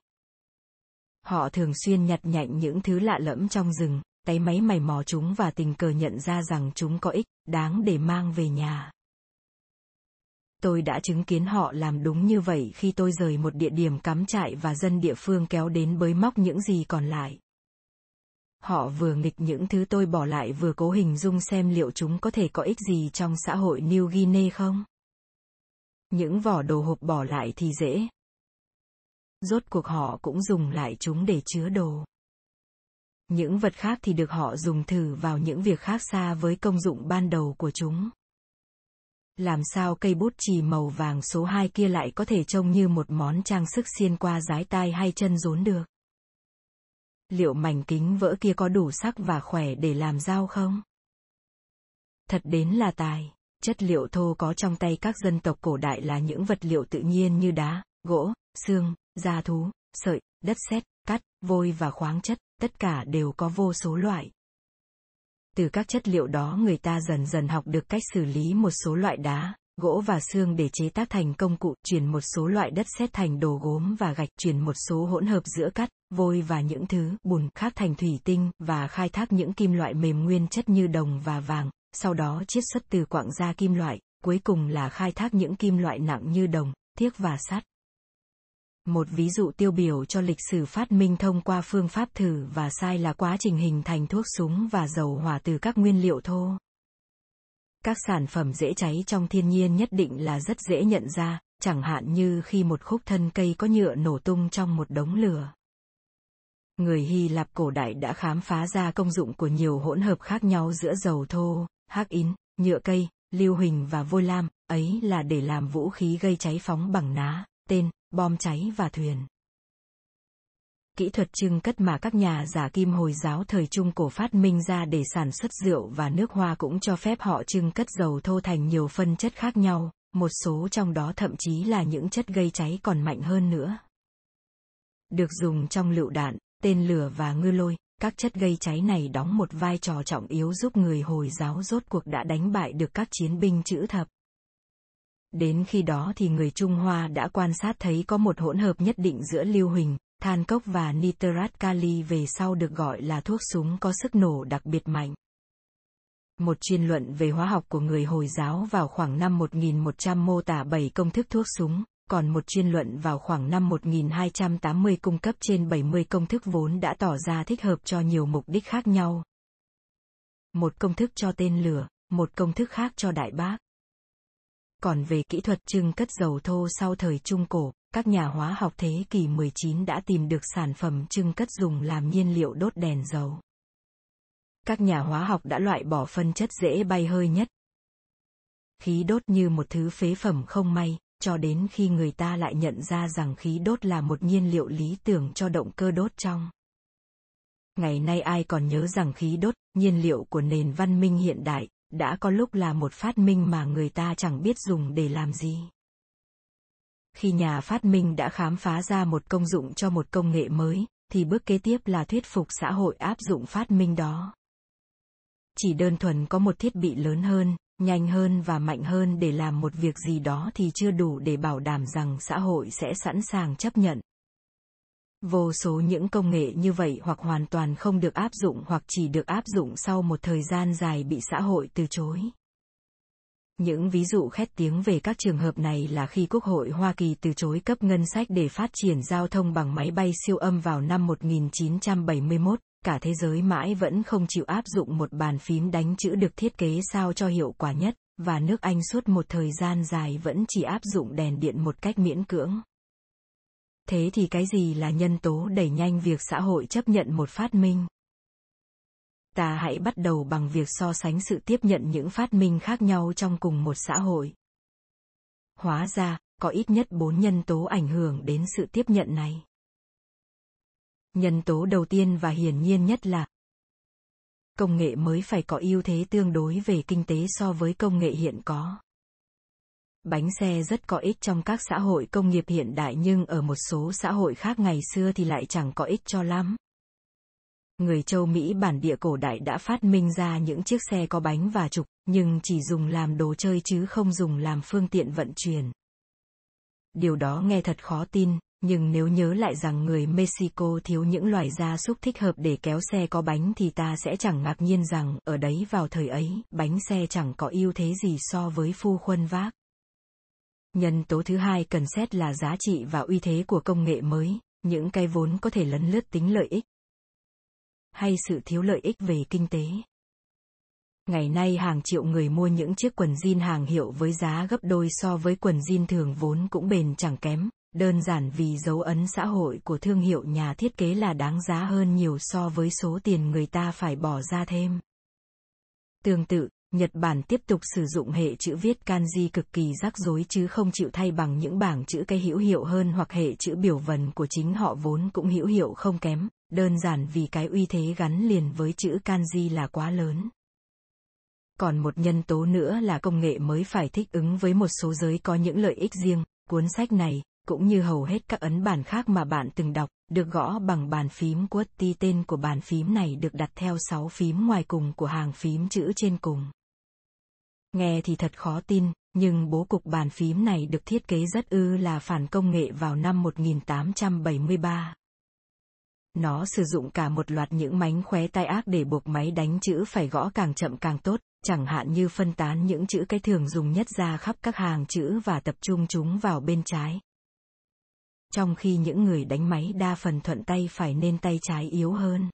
Speaker 1: Họ thường xuyên nhặt nhạnh những thứ lạ lẫm trong rừng, tay máy mày mò chúng và tình cờ nhận ra rằng chúng có ích, đáng để mang về nhà. Tôi đã chứng kiến họ làm đúng như vậy khi tôi rời một địa điểm cắm trại và dân địa phương kéo đến bới móc những gì còn lại. Họ vừa nghịch những thứ tôi bỏ lại vừa cố hình dung xem liệu chúng có thể có ích gì trong xã hội New Guinea không. Những vỏ đồ hộp bỏ lại thì dễ. Rốt cuộc họ cũng dùng lại chúng để chứa đồ. Những vật khác thì được họ dùng thử vào những việc khác xa với công dụng ban đầu của chúng. Làm sao cây bút chì màu vàng số 2 kia lại có thể trông như một món trang sức xiên qua dái tai hay chân rốn được? Liệu mảnh kính vỡ kia có đủ sắc và khỏe để làm dao không? Thật đến là tài, chất liệu thô có trong tay các dân tộc cổ đại là những vật liệu tự nhiên như đá, gỗ, xương, da thú, sợi, đất sét, cát, vôi và khoáng chất, tất cả đều có vô số loại. Từ các chất liệu đó người ta dần dần học được cách xử lý một số loại đá, gỗ và xương để chế tác thành công cụ, chuyển một số loại đất sét thành đồ gốm và gạch, chuyển một số hỗn hợp giữa cát, vôi và những thứ bùn khác thành thủy tinh và khai thác những kim loại mềm nguyên chất như đồng và vàng, sau đó chiết xuất từ quặng ra kim loại, cuối cùng là khai thác những kim loại nặng như đồng, thiếc và sắt. Một ví dụ tiêu biểu cho lịch sử phát minh thông qua phương pháp thử và sai là quá trình hình thành thuốc súng và dầu hỏa từ các nguyên liệu thô. Các sản phẩm dễ cháy trong thiên nhiên nhất định là rất dễ nhận ra, chẳng hạn như khi một khúc thân cây có nhựa nổ tung trong một đống lửa. Người Hy Lạp cổ đại đã khám phá ra công dụng của nhiều hỗn hợp khác nhau giữa dầu thô, hắc in, nhựa cây, lưu huỳnh và vôi lam, ấy là để làm vũ khí gây cháy phóng bằng ná, tên, bom cháy và thuyền. Kỹ thuật trưng cất mà các nhà giả kim Hồi giáo thời Trung cổ phát minh ra để sản xuất rượu và nước hoa cũng cho phép họ trưng cất dầu thô thành nhiều phân chất khác nhau, một số trong đó thậm chí là những chất gây cháy còn mạnh hơn nữa. Được dùng trong lựu đạn, tên lửa và ngư lôi, các chất gây cháy này đóng một vai trò trọng yếu giúp người Hồi giáo rốt cuộc đã đánh bại được các chiến binh chữ thập. Đến khi đó thì người Trung Hoa đã quan sát thấy có một hỗn hợp nhất định giữa lưu huỳnh, than cốc và nitrat kali về sau được gọi là thuốc súng có sức nổ đặc biệt mạnh. Một chuyên luận về hóa học của người Hồi giáo vào khoảng năm 1100 mô tả 7 công thức thuốc súng, còn một chuyên luận vào khoảng năm 1280 cung cấp trên 70 công thức vốn đã tỏ ra thích hợp cho nhiều mục đích khác nhau. Một công thức cho tên lửa, một công thức khác cho đại bác. Còn về kỹ thuật trưng cất dầu thô sau thời Trung Cổ, các nhà hóa học thế kỷ 19 đã tìm được sản phẩm trưng cất dùng làm nhiên liệu đốt đèn dầu. Các nhà hóa học đã loại bỏ phân chất dễ bay hơi nhất. Khí đốt như một thứ phế phẩm không may, cho đến khi người ta lại nhận ra rằng khí đốt là một nhiên liệu lý tưởng cho động cơ đốt trong. Ngày nay ai còn nhớ rằng khí đốt, nhiên liệu của nền văn minh hiện đại, đã có lúc là một phát minh mà người ta chẳng biết dùng để làm gì. Khi nhà phát minh đã khám phá ra một công dụng cho một công nghệ mới, thì bước kế tiếp là thuyết phục xã hội áp dụng phát minh đó. Chỉ đơn thuần có một thiết bị lớn hơn, nhanh hơn và mạnh hơn để làm một việc gì đó thì chưa đủ để bảo đảm rằng xã hội sẽ sẵn sàng chấp nhận vô số những công nghệ như vậy hoặc hoàn toàn không được áp dụng hoặc chỉ được áp dụng sau một thời gian dài bị xã hội từ chối Những ví dụ khét tiếng về các trường hợp này là khi Quốc hội Hoa Kỳ từ chối cấp ngân sách để phát triển giao thông bằng máy bay siêu âm vào năm 1971, cả thế giới mãi vẫn không chịu áp dụng một bàn phím đánh chữ được thiết kế sao cho hiệu quả nhất, và nước Anh suốt một thời gian dài vẫn chỉ áp dụng đèn điện một cách miễn cưỡng. Thế thì cái gì là nhân tố đẩy nhanh việc xã hội chấp nhận một phát minh? Ta hãy bắt đầu bằng việc so sánh sự tiếp nhận những phát minh khác nhau trong cùng một xã hội. Hóa ra, có ít nhất bốn nhân tố ảnh hưởng đến sự tiếp nhận này. Nhân tố đầu tiên và hiển nhiên nhất là công nghệ mới phải có ưu thế tương đối về kinh tế so với công nghệ hiện có. Bánh xe rất có ích trong các xã hội công nghiệp hiện đại nhưng ở một số xã hội khác ngày xưa thì lại chẳng có ích cho lắm. Người châu Mỹ bản địa cổ đại đã phát minh ra những chiếc xe có bánh và trục, nhưng chỉ dùng làm đồ chơi chứ không dùng làm phương tiện vận chuyển. Điều đó nghe thật khó tin, nhưng nếu nhớ lại rằng người Mexico thiếu những loài gia súc thích hợp để kéo xe có bánh thì ta sẽ chẳng ngạc nhiên rằng ở đấy vào thời ấy, bánh xe chẳng có ưu thế gì so với phu khuân vác. Nhân tố thứ hai cần xét là giá trị và uy thế của công nghệ mới, những cái vốn có thể lấn lướt tính lợi ích hay sự thiếu lợi ích về kinh tế. Ngày nay hàng triệu người mua những chiếc quần jean hàng hiệu với giá gấp đôi so với quần jean thường vốn cũng bền chẳng kém, đơn giản vì dấu ấn xã hội của thương hiệu nhà thiết kế là đáng giá hơn nhiều so với số tiền người ta phải bỏ ra thêm. Tương tự, Nhật Bản tiếp tục sử dụng hệ chữ viết kanji cực kỳ rắc rối chứ không chịu thay bằng những bảng chữ cái hữu hiệu hơn hoặc hệ chữ biểu vần của chính họ vốn cũng hữu hiệu không kém, đơn giản vì cái uy thế gắn liền với chữ kanji là quá lớn. Còn một nhân tố nữa là công nghệ mới phải thích ứng với một số giới có những lợi ích riêng, cuốn sách này, cũng như hầu hết các ấn bản khác mà bạn từng đọc, được gõ bằng bàn phím QWERTY tên của bàn phím này được đặt theo 6 phím ngoài cùng của hàng phím chữ trên cùng. Nghe thì thật khó tin, nhưng bố cục bàn phím này được thiết kế rất ư là phản công nghệ vào năm 1873. Nó sử dụng cả một loạt những mánh khóe tai ác để buộc máy đánh chữ phải gõ càng chậm càng tốt, chẳng hạn như phân tán những chữ cái thường dùng nhất ra khắp các hàng chữ và tập trung chúng vào bên trái. Trong khi những người đánh máy đa phần thuận tay phải nên tay trái yếu hơn.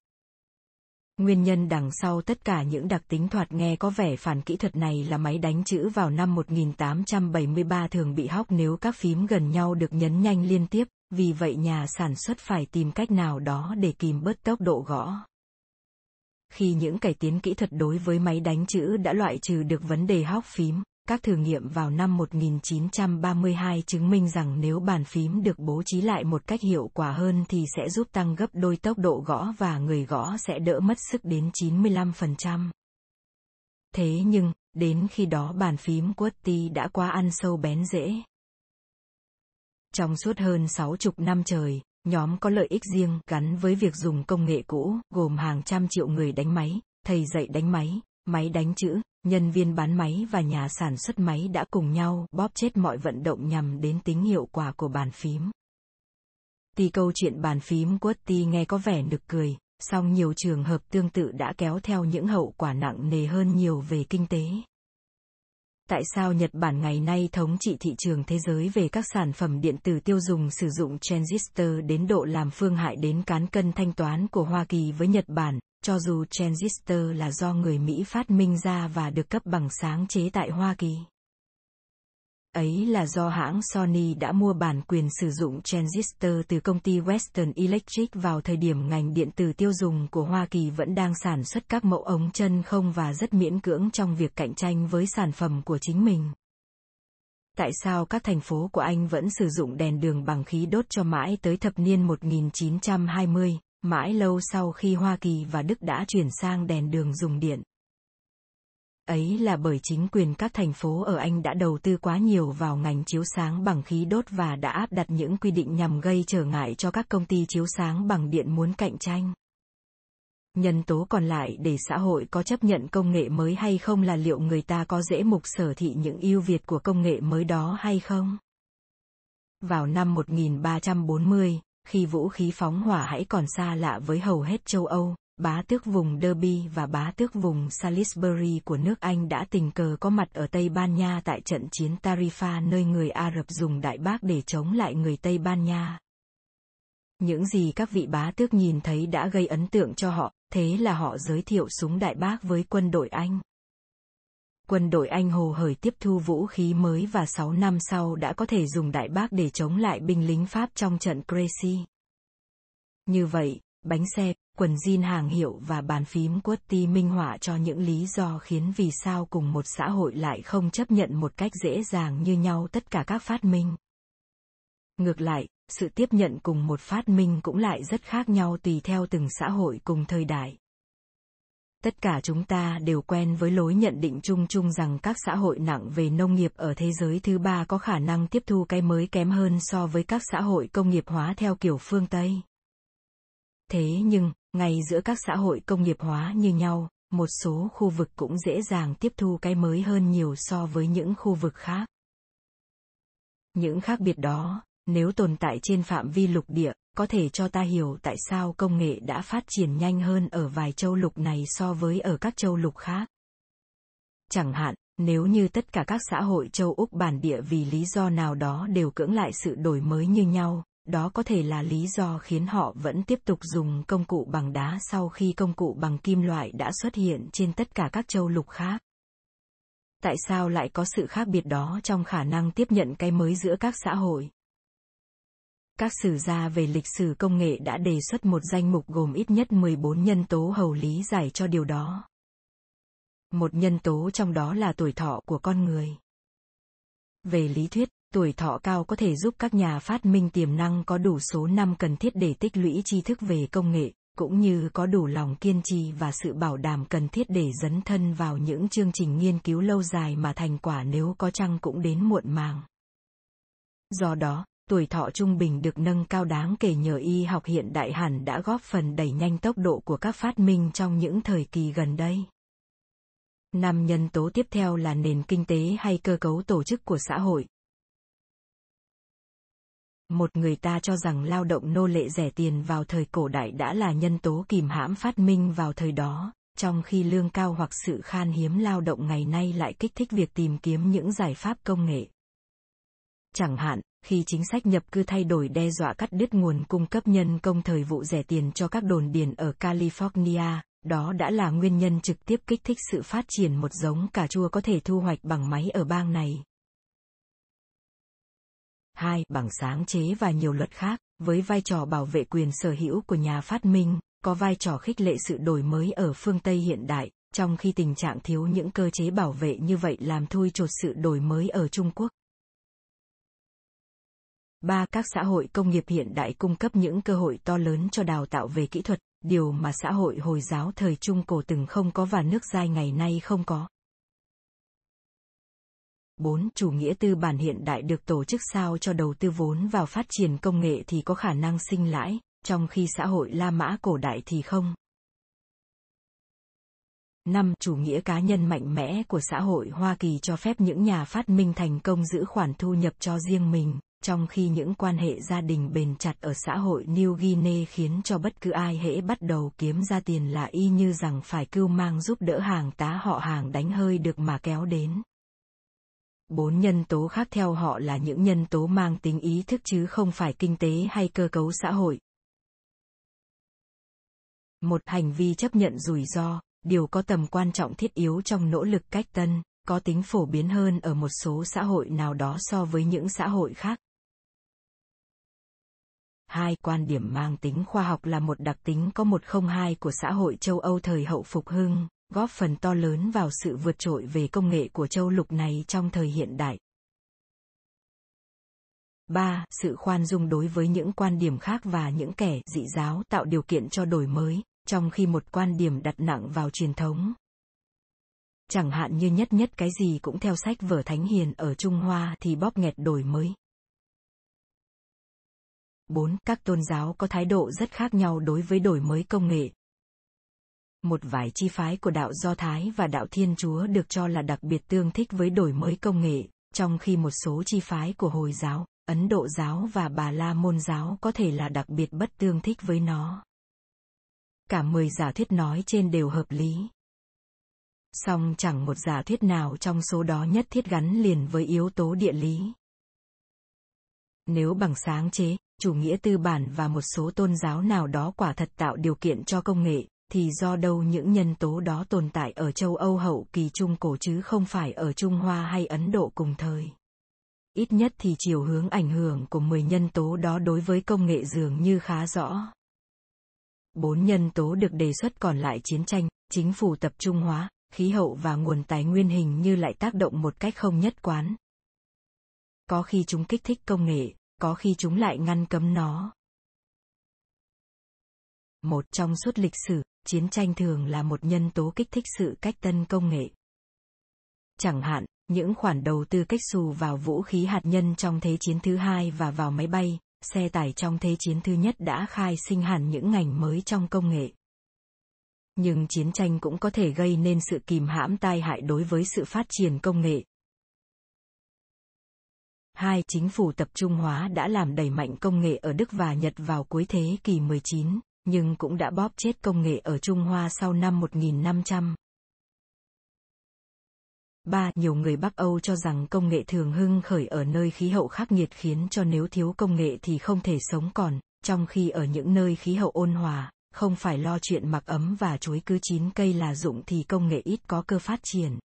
Speaker 1: Nguyên nhân đằng sau tất cả những đặc tính thoạt nghe có vẻ phản kỹ thuật này là máy đánh chữ vào năm 1873 thường bị hóc nếu các phím gần nhau được nhấn nhanh liên tiếp, vì vậy nhà sản xuất phải tìm cách nào đó để kìm bớt tốc độ gõ. Khi những cải tiến kỹ thuật đối với máy đánh chữ đã loại trừ được vấn đề hóc phím, các thử nghiệm vào năm 1932 chứng minh rằng nếu bàn phím được bố trí lại một cách hiệu quả hơn thì sẽ giúp tăng gấp đôi tốc độ gõ và người gõ sẽ đỡ mất sức đến 95%. Thế nhưng, đến khi đó bàn phím QWERTY đã quá ăn sâu bén rễ. Trong suốt hơn sáu chục năm trời, nhóm có lợi ích riêng gắn với việc dùng công nghệ cũ, gồm hàng trăm triệu người đánh máy, thầy dạy đánh máy, máy đánh chữ, nhân viên bán máy và nhà sản xuất máy đã cùng nhau bóp chết mọi vận động nhằm đến tính hiệu quả của bàn phím. Tuy câu chuyện bàn phím QWERTY nghe có vẻ nực cười, song nhiều trường hợp tương tự đã kéo theo những hậu quả nặng nề hơn nhiều về kinh tế. Tại sao Nhật Bản ngày nay thống trị thị trường thế giới về các sản phẩm điện tử tiêu dùng sử dụng transistor đến độ làm phương hại đến cán cân thanh toán của Hoa Kỳ với Nhật Bản, cho dù transistor là do người Mỹ phát minh ra và được cấp bằng sáng chế tại Hoa Kỳ. Ấy là do hãng Sony đã mua bản quyền sử dụng transistor từ công ty Western Electric vào thời điểm ngành điện tử tiêu dùng của Hoa Kỳ vẫn đang sản xuất các mẫu ống chân không và rất miễn cưỡng trong việc cạnh tranh với sản phẩm của chính mình. Tại sao các thành phố của Anh vẫn sử dụng đèn đường bằng khí đốt cho mãi tới thập niên 1920? Mãi lâu sau khi Hoa Kỳ và Đức đã chuyển sang đèn đường dùng điện. Ấy là bởi chính quyền các thành phố ở Anh đã đầu tư quá nhiều vào ngành chiếu sáng bằng khí đốt và đã áp đặt những quy định nhằm gây trở ngại cho các công ty chiếu sáng bằng điện muốn cạnh tranh. Nhân tố còn lại để xã hội có chấp nhận công nghệ mới hay không là liệu người ta có dễ mục sở thị những ưu việt của công nghệ mới đó hay không? Vào năm 1340, khi vũ khí phóng hỏa hãy còn xa lạ với hầu hết châu Âu, bá tước vùng Derby và bá tước vùng Salisbury của nước Anh đã tình cờ có mặt ở Tây Ban Nha tại trận chiến Tarifa nơi người Ả Rập dùng đại bác để chống lại người Tây Ban Nha. Những gì các vị bá tước nhìn thấy đã gây ấn tượng cho họ, thế là họ giới thiệu súng đại bác với quân đội Anh. Quân đội Anh hồ hởi tiếp thu vũ khí mới và 6 năm sau đã có thể dùng đại bác để chống lại binh lính Pháp trong trận Crecy. Như vậy, bánh xe, quần jean hàng hiệu và bàn phím QWERTY minh họa cho những lý do khiến vì sao cùng một xã hội lại không chấp nhận một cách dễ dàng như nhau tất cả các phát minh. Ngược lại, sự tiếp nhận cùng một phát minh cũng lại rất khác nhau tùy theo từng xã hội cùng thời đại. Tất cả chúng ta đều quen với lối nhận định chung chung rằng các xã hội nặng về nông nghiệp ở thế giới thứ ba có khả năng tiếp thu cái mới kém hơn so với các xã hội công nghiệp hóa theo kiểu phương Tây. Thế nhưng, ngay giữa các xã hội công nghiệp hóa như nhau, một số khu vực cũng dễ dàng tiếp thu cái mới hơn nhiều so với những khu vực khác. Những khác biệt đó, nếu tồn tại trên phạm vi lục địa, có thể cho ta hiểu tại sao công nghệ đã phát triển nhanh hơn ở vài châu lục này so với ở các châu lục khác. Chẳng hạn, nếu như tất cả các xã hội châu Úc bản địa vì lý do nào đó đều cưỡng lại sự đổi mới như nhau, đó có thể là lý do khiến họ vẫn tiếp tục dùng công cụ bằng đá sau khi công cụ bằng kim loại đã xuất hiện trên tất cả các châu lục khác. Tại sao lại có sự khác biệt đó trong khả năng tiếp nhận cái mới giữa các xã hội? Các sử gia về lịch sử công nghệ đã đề xuất một danh mục gồm ít nhất 14 nhân tố hầu lý giải cho điều đó. Một nhân tố trong đó là tuổi thọ của con người. Về lý thuyết, tuổi thọ cao có thể giúp các nhà phát minh tiềm năng có đủ số năm cần thiết để tích lũy tri thức về công nghệ, cũng như có đủ lòng kiên trì và sự bảo đảm cần thiết để dấn thân vào những chương trình nghiên cứu lâu dài mà thành quả nếu có chăng cũng đến muộn màng. Do đó, tuổi thọ trung bình được nâng cao đáng kể nhờ y học hiện đại hẳn đã góp phần đẩy nhanh tốc độ của các phát minh trong những thời kỳ gần đây. Năm nhân tố tiếp theo là nền kinh tế hay cơ cấu tổ chức của xã hội. Một người ta cho rằng lao động nô lệ rẻ tiền vào thời cổ đại đã là nhân tố kìm hãm phát minh vào thời đó, trong khi lương cao hoặc sự khan hiếm lao động ngày nay lại kích thích việc tìm kiếm những giải pháp công nghệ. Chẳng hạn, khi chính sách nhập cư thay đổi đe dọa cắt đứt nguồn cung cấp nhân công thời vụ rẻ tiền cho các đồn điền ở California, đó đã là nguyên nhân trực tiếp kích thích sự phát triển một giống cà chua có thể thu hoạch bằng máy ở bang này. 2. Bằng sáng chế và nhiều luật khác, với vai trò bảo vệ quyền sở hữu của nhà phát minh, có vai trò khích lệ sự đổi mới ở phương Tây hiện đại, trong khi tình trạng thiếu những cơ chế bảo vệ như vậy làm thui chột sự đổi mới ở Trung Quốc ba Các xã hội công nghiệp hiện đại cung cấp những cơ hội to lớn cho đào tạo về kỹ thuật, điều mà xã hội Hồi giáo thời Trung Cổ từng không có và nước giai ngày nay không có. 4. Chủ nghĩa tư bản hiện đại được tổ chức sao cho đầu tư vốn vào phát triển công nghệ thì có khả năng sinh lãi, trong khi xã hội La Mã cổ đại thì không. 5. Chủ nghĩa cá nhân mạnh mẽ của xã hội Hoa Kỳ cho phép những nhà phát minh thành công giữ khoản thu nhập cho riêng mình, trong khi những quan hệ gia đình bền chặt ở xã hội New Guinea khiến cho bất cứ ai hễ bắt đầu kiếm ra tiền là y như rằng phải cưu mang giúp đỡ hàng tá họ hàng đánh hơi được mà kéo đến. Bốn nhân tố khác theo họ là những nhân tố mang tính ý thức chứ không phải kinh tế hay cơ cấu xã hội. Một hành vi chấp nhận rủi ro, điều có tầm quan trọng thiết yếu trong nỗ lực cách tân, có tính phổ biến hơn ở một số xã hội nào đó so với những xã hội khác. Hai quan điểm mang tính khoa học là một đặc tính có một không hai của xã hội châu Âu thời hậu phục hưng, góp phần to lớn vào sự vượt trội về công nghệ của châu lục này trong thời hiện đại. 3. Sự khoan dung đối với những quan điểm khác và những kẻ dị giáo tạo điều kiện cho đổi mới, trong khi một quan điểm đặt nặng vào truyền thống. Chẳng hạn như nhất nhất cái gì cũng theo sách vở thánh hiền ở Trung Hoa thì bóp nghẹt đổi mới. 4. Các tôn giáo có thái độ rất khác nhau đối với đổi mới công nghệ, một vài chi phái của đạo Do Thái và đạo Thiên Chúa được cho là đặc biệt tương thích với đổi mới công nghệ, trong khi một số chi phái của Hồi giáo, Ấn Độ giáo và Bà La Môn giáo có thể là đặc biệt bất tương thích với nó. cả 10 giả thuyết nói trên đều hợp lý. Song chẳng một giả thuyết nào trong số đó nhất thiết gắn liền với yếu tố địa lý. Nếu bằng sáng chế, chủ nghĩa tư bản và một số tôn giáo nào đó quả thật tạo điều kiện cho công nghệ, thì do đâu những nhân tố đó tồn tại ở châu Âu hậu kỳ Trung Cổ chứ không phải ở Trung Hoa hay Ấn Độ cùng thời. Ít nhất thì chiều hướng ảnh hưởng của 10 nhân tố đó đối với công nghệ dường như khá rõ. Bốn nhân tố được đề xuất còn lại chiến tranh, chính phủ tập trung hóa, khí hậu và nguồn tài nguyên hình như lại tác động một cách không nhất quán. Có khi chúng kích thích công nghệ, có khi chúng lại ngăn cấm nó. Một trong suốt lịch sử, chiến tranh thường là một nhân tố kích thích sự cách tân công nghệ. Chẳng hạn, những khoản đầu tư cách xù vào vũ khí hạt nhân trong Thế chiến thứ hai và vào máy bay, xe tải trong Thế chiến thứ nhất đã khai sinh hẳn những ngành mới trong công nghệ. Nhưng chiến tranh cũng có thể gây nên sự kìm hãm tai hại đối với sự phát triển công nghệ. Hai, chính phủ tập trung hóa đã làm đẩy mạnh công nghệ ở Đức và Nhật vào cuối thế kỷ 19, nhưng cũng đã bóp chết công nghệ ở Trung Hoa sau năm 1500. 3. Nhiều người Bắc Âu cho rằng công nghệ thường hưng khởi ở nơi khí hậu khắc nghiệt khiến cho nếu thiếu công nghệ thì không thể sống còn, trong khi ở những nơi khí hậu ôn hòa, không phải lo chuyện mặc ấm và chuối cứ chín cây là dụng thì công nghệ ít có cơ phát triển.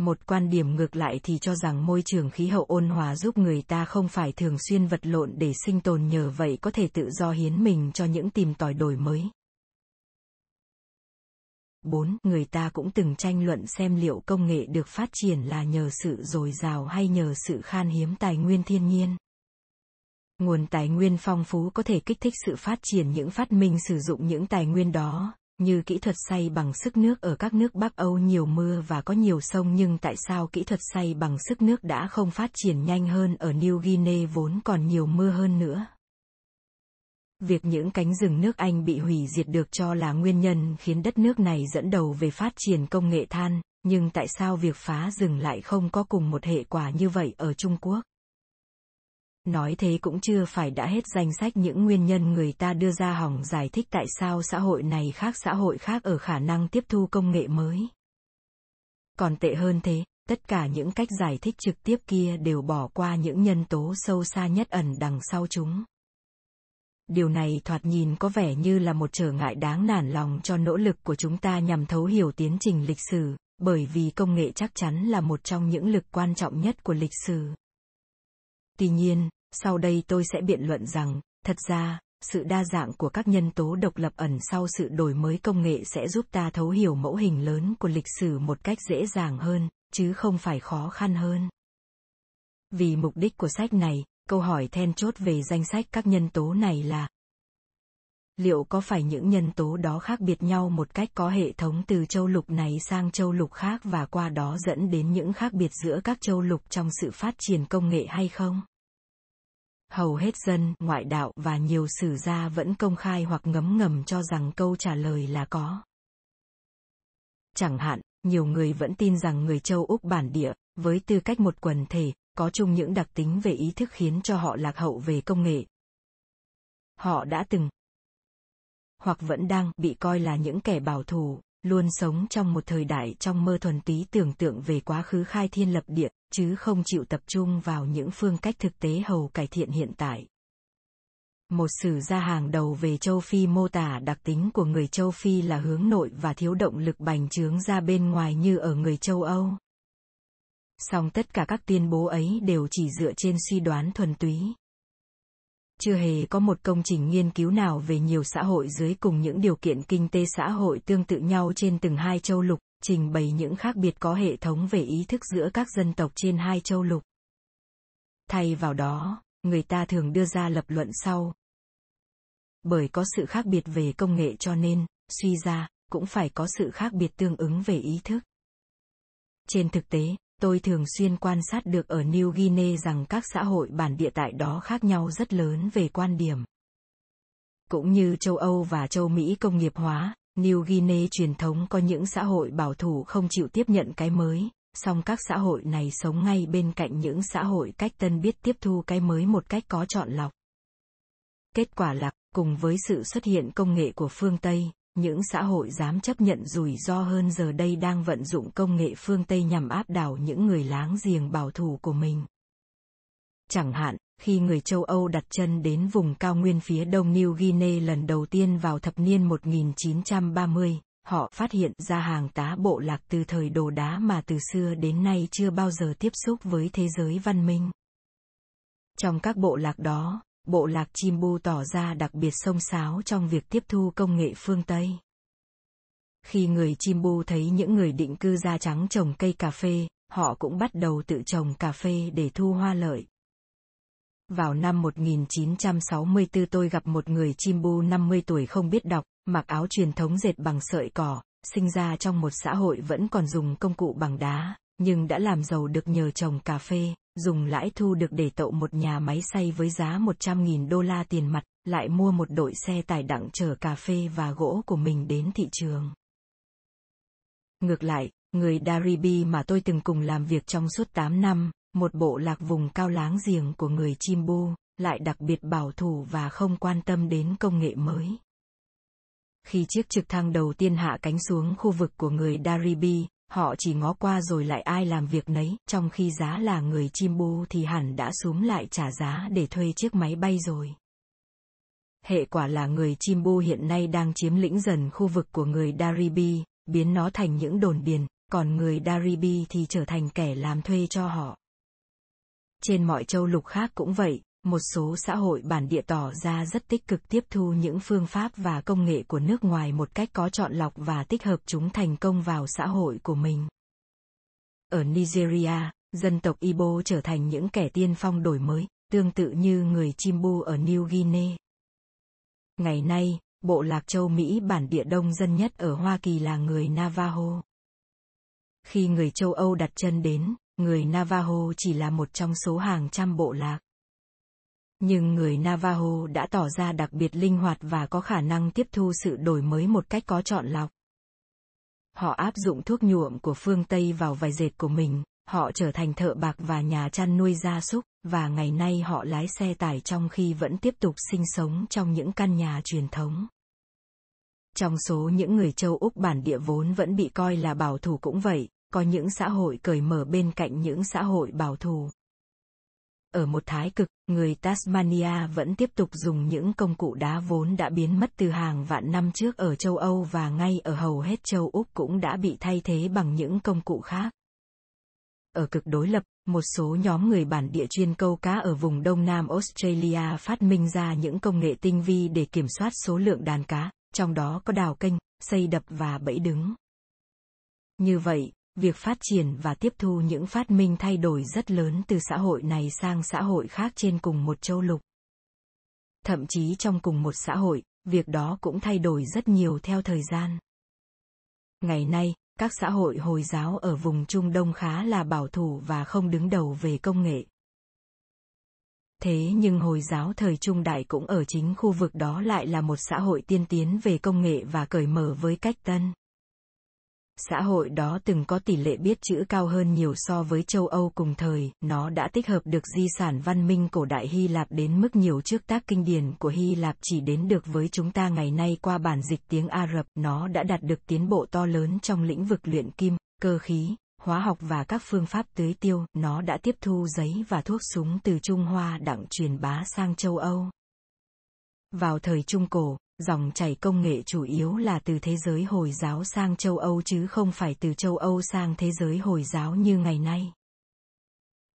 Speaker 1: Một quan điểm ngược lại thì cho rằng môi trường khí hậu ôn hòa giúp người ta không phải thường xuyên vật lộn để sinh tồn nhờ vậy có thể tự do hiến mình cho những tìm tòi đổi mới. 4. Người ta cũng từng tranh luận xem liệu công nghệ được phát triển là nhờ sự dồi dào hay nhờ sự khan hiếm tài nguyên thiên nhiên. Nguồn tài nguyên phong phú có thể kích thích sự phát triển những phát minh sử dụng những tài nguyên đó, như kỹ thuật xay bằng sức nước ở các nước Bắc Âu nhiều mưa và có nhiều sông nhưng tại sao kỹ thuật xay bằng sức nước đã không phát triển nhanh hơn ở New Guinea vốn còn nhiều mưa hơn nữa? Việc những cánh rừng nước Anh bị hủy diệt được cho là nguyên nhân khiến đất nước này dẫn đầu về phát triển công nghệ than, nhưng tại sao việc phá rừng lại không có cùng một hệ quả như vậy ở Trung Quốc? Nói thế cũng chưa phải đã hết danh sách những nguyên nhân người ta đưa ra hỏng giải thích tại sao xã hội này khác xã hội khác ở khả năng tiếp thu công nghệ mới. Còn tệ hơn thế, tất cả những cách giải thích trực tiếp kia đều bỏ qua những nhân tố sâu xa nhất ẩn đằng sau chúng. Điều này thoạt nhìn có vẻ như là một trở ngại đáng nản lòng cho nỗ lực của chúng ta nhằm thấu hiểu tiến trình lịch sử, bởi vì công nghệ chắc chắn là một trong những lực quan trọng nhất của lịch sử. Tuy nhiên, sau đây tôi sẽ biện luận rằng, thật ra, sự đa dạng của các nhân tố độc lập ẩn sau sự đổi mới công nghệ sẽ giúp ta thấu hiểu mẫu hình lớn của lịch sử một cách dễ dàng hơn, chứ không phải khó khăn hơn. Vì mục đích của sách này, câu hỏi then chốt về danh sách các nhân tố này là liệu có phải những nhân tố đó khác biệt nhau một cách có hệ thống từ châu lục này sang châu lục khác và qua đó dẫn đến những khác biệt giữa các châu lục trong sự phát triển công nghệ hay không? Hầu hết dân, ngoại đạo và nhiều sử gia vẫn công khai hoặc ngấm ngầm cho rằng câu trả lời là có. Chẳng hạn, nhiều người vẫn tin rằng người châu úc bản địa, với tư cách một quần thể, có chung những đặc tính về ý thức khiến cho họ lạc hậu về công nghệ. Họ đã từng hoặc vẫn đang bị coi là những kẻ bảo thủ luôn sống trong một thời đại trong mơ thuần túy tưởng tượng về quá khứ khai thiên lập địa, chứ không chịu tập trung vào những phương cách thực tế hầu cải thiện hiện tại. Một sử gia hàng đầu về châu Phi mô tả đặc tính của người châu Phi là hướng nội và thiếu động lực bành trướng ra bên ngoài như ở người châu Âu. Song tất cả các tuyên bố ấy đều chỉ dựa trên suy đoán thuần túy, chưa hề có một công trình nghiên cứu nào về nhiều xã hội dưới cùng những điều kiện kinh tế xã hội tương tự nhau trên từng hai châu lục, trình bày những khác biệt có hệ thống về ý thức giữa các dân tộc trên hai châu lục. Thay vào đó, người ta thường đưa ra lập luận sau. Bởi có sự khác biệt về công nghệ cho nên, suy ra, cũng phải có sự khác biệt tương ứng về ý thức. Trên thực tế, Tôi thường xuyên quan sát được ở New Guinea rằng các xã hội bản địa tại đó khác nhau rất lớn về quan điểm. Cũng như châu Âu và châu Mỹ công nghiệp hóa, New Guinea truyền thống có những xã hội bảo thủ không chịu tiếp nhận cái mới, song các xã hội này sống ngay bên cạnh những xã hội cách tân biết tiếp thu cái mới một cách có chọn lọc. Kết quả là, cùng với sự xuất hiện công nghệ của phương Tây, những xã hội dám chấp nhận rủi ro hơn giờ đây đang vận dụng công nghệ phương Tây nhằm áp đảo những người láng giềng bảo thủ của mình. Chẳng hạn, khi người châu Âu đặt chân đến vùng cao nguyên phía đông New Guinea lần đầu tiên vào thập niên 1930, họ phát hiện ra hàng tá bộ lạc từ thời đồ đá mà từ xưa đến nay chưa bao giờ tiếp xúc với thế giới văn minh. Trong các bộ lạc đó, bộ lạc Chimbu tỏ ra đặc biệt sông sáo trong việc tiếp thu công nghệ phương Tây. Khi người Chimbu thấy những người định cư da trắng trồng cây cà phê, họ cũng bắt đầu tự trồng cà phê để thu hoa lợi. Vào năm 1964 tôi gặp một người Chimbu 50 tuổi không biết đọc, mặc áo truyền thống dệt bằng sợi cỏ, sinh ra trong một xã hội vẫn còn dùng công cụ bằng đá, nhưng đã làm giàu được nhờ trồng cà phê, dùng lãi thu được để tậu một nhà máy xay với giá 100.000 đô la tiền mặt, lại mua một đội xe tải đặng chở cà phê và gỗ của mình đến thị trường. Ngược lại, người Daribi mà tôi từng cùng làm việc trong suốt 8 năm, một bộ lạc vùng cao láng giềng của người Chimbu, lại đặc biệt bảo thủ và không quan tâm đến công nghệ mới. Khi chiếc trực thăng đầu tiên hạ cánh xuống khu vực của người Daribi, họ chỉ ngó qua rồi lại ai làm việc nấy, trong khi giá là người Chimbu thì hẳn đã xuống lại trả giá để thuê chiếc máy bay rồi. Hệ quả là người Chimbu hiện nay đang chiếm lĩnh dần khu vực của người Daribi, biến nó thành những đồn điền, còn người Daribi thì trở thành kẻ làm thuê cho họ. Trên mọi châu lục khác cũng vậy, một số xã hội bản địa tỏ ra rất tích cực tiếp thu những phương pháp và công nghệ của nước ngoài một cách có chọn lọc và tích hợp chúng thành công vào xã hội của mình. Ở Nigeria, dân tộc Ibo trở thành những kẻ tiên phong đổi mới, tương tự như người Chimbu ở New Guinea. Ngày nay, bộ lạc châu Mỹ bản địa đông dân nhất ở Hoa Kỳ là người Navajo. Khi người châu Âu đặt chân đến, người Navajo chỉ là một trong số hàng trăm bộ lạc. Nhưng người Navajo đã tỏ ra đặc biệt linh hoạt và có khả năng tiếp thu sự đổi mới một cách có chọn lọc. Họ áp dụng thuốc nhuộm của phương Tây vào vài dệt của mình, họ trở thành thợ bạc và nhà chăn nuôi gia súc, và ngày nay họ lái xe tải trong khi vẫn tiếp tục sinh sống trong những căn nhà truyền thống. Trong số những người châu Úc bản địa vốn vẫn bị coi là bảo thủ cũng vậy, có những xã hội cởi mở bên cạnh những xã hội bảo thủ. Ở một thái cực, người Tasmania vẫn tiếp tục dùng những công cụ đá vốn đã biến mất từ hàng vạn năm trước ở châu Âu và ngay ở hầu hết châu Úc cũng đã bị thay thế bằng những công cụ khác. Ở cực đối lập, một số nhóm người bản địa chuyên câu cá ở vùng đông nam Australia phát minh ra những công nghệ tinh vi để kiểm soát số lượng đàn cá, trong đó có đào kênh, xây đập và bẫy đứng. Như vậy, việc phát triển và tiếp thu những phát minh thay đổi rất lớn từ xã hội này sang xã hội khác trên cùng một châu lục. Thậm chí trong cùng một xã hội, việc đó cũng thay đổi rất nhiều theo thời gian. Ngày nay, các xã hội Hồi giáo ở vùng Trung Đông khá là bảo thủ và không đứng đầu về công nghệ. Thế nhưng Hồi giáo thời Trung Đại cũng ở chính khu vực đó lại là một xã hội tiên tiến về công nghệ và cởi mở với cách tân xã hội đó từng có tỷ lệ biết chữ cao hơn nhiều so với châu Âu cùng thời, nó đã tích hợp được di sản văn minh cổ đại Hy Lạp đến mức nhiều trước tác kinh điển của Hy Lạp chỉ đến được với chúng ta ngày nay qua bản dịch tiếng Ả Rập, nó đã đạt được tiến bộ to lớn trong lĩnh vực luyện kim, cơ khí, hóa học và các phương pháp tưới tiêu, nó đã tiếp thu giấy và thuốc súng từ Trung Hoa đặng truyền bá sang châu Âu. Vào thời Trung Cổ, dòng chảy công nghệ chủ yếu là từ thế giới Hồi giáo sang châu Âu chứ không phải từ châu Âu sang thế giới Hồi giáo như ngày nay.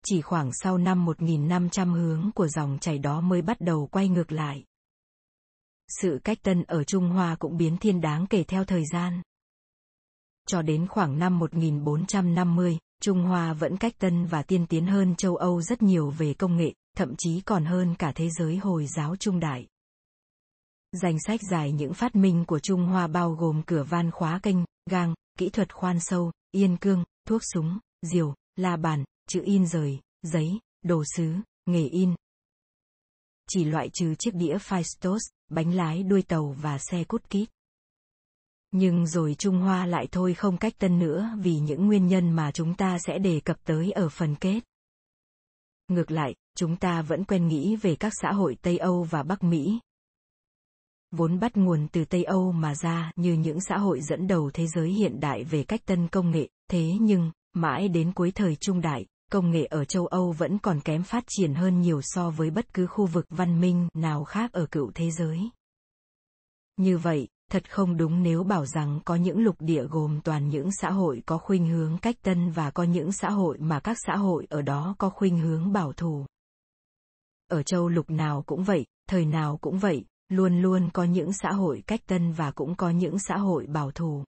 Speaker 1: Chỉ khoảng sau năm 1500 hướng của dòng chảy đó mới bắt đầu quay ngược lại. Sự cách tân ở Trung Hoa cũng biến thiên đáng kể theo thời gian. Cho đến khoảng năm 1450, Trung Hoa vẫn cách tân và tiên tiến hơn châu Âu rất nhiều về công nghệ, thậm chí còn hơn cả thế giới Hồi giáo Trung Đại. Danh sách dài những phát minh của Trung Hoa bao gồm cửa van khóa kênh, gang, kỹ thuật khoan sâu, yên cương, thuốc súng, diều, la bàn, chữ in rời, giấy, đồ sứ, nghề in. Chỉ loại trừ chiếc đĩa Phaistos, bánh lái đuôi tàu và xe cút kít. Nhưng rồi Trung Hoa lại thôi không cách tân nữa vì những nguyên nhân mà chúng ta sẽ đề cập tới ở phần kết. Ngược lại, chúng ta vẫn quen nghĩ về các xã hội Tây Âu và Bắc Mỹ, vốn bắt nguồn từ Tây Âu mà ra như những xã hội dẫn đầu thế giới hiện đại về cách tân công nghệ, thế nhưng, mãi đến cuối thời trung đại, công nghệ ở châu Âu vẫn còn kém phát triển hơn nhiều so với bất cứ khu vực văn minh nào khác ở cựu thế giới. Như vậy, thật không đúng nếu bảo rằng có những lục địa gồm toàn những xã hội có khuynh hướng cách tân và có những xã hội mà các xã hội ở đó có khuynh hướng bảo thủ. Ở châu lục nào cũng vậy, thời nào cũng vậy, luôn luôn có những xã hội cách tân và cũng có những xã hội bảo thủ.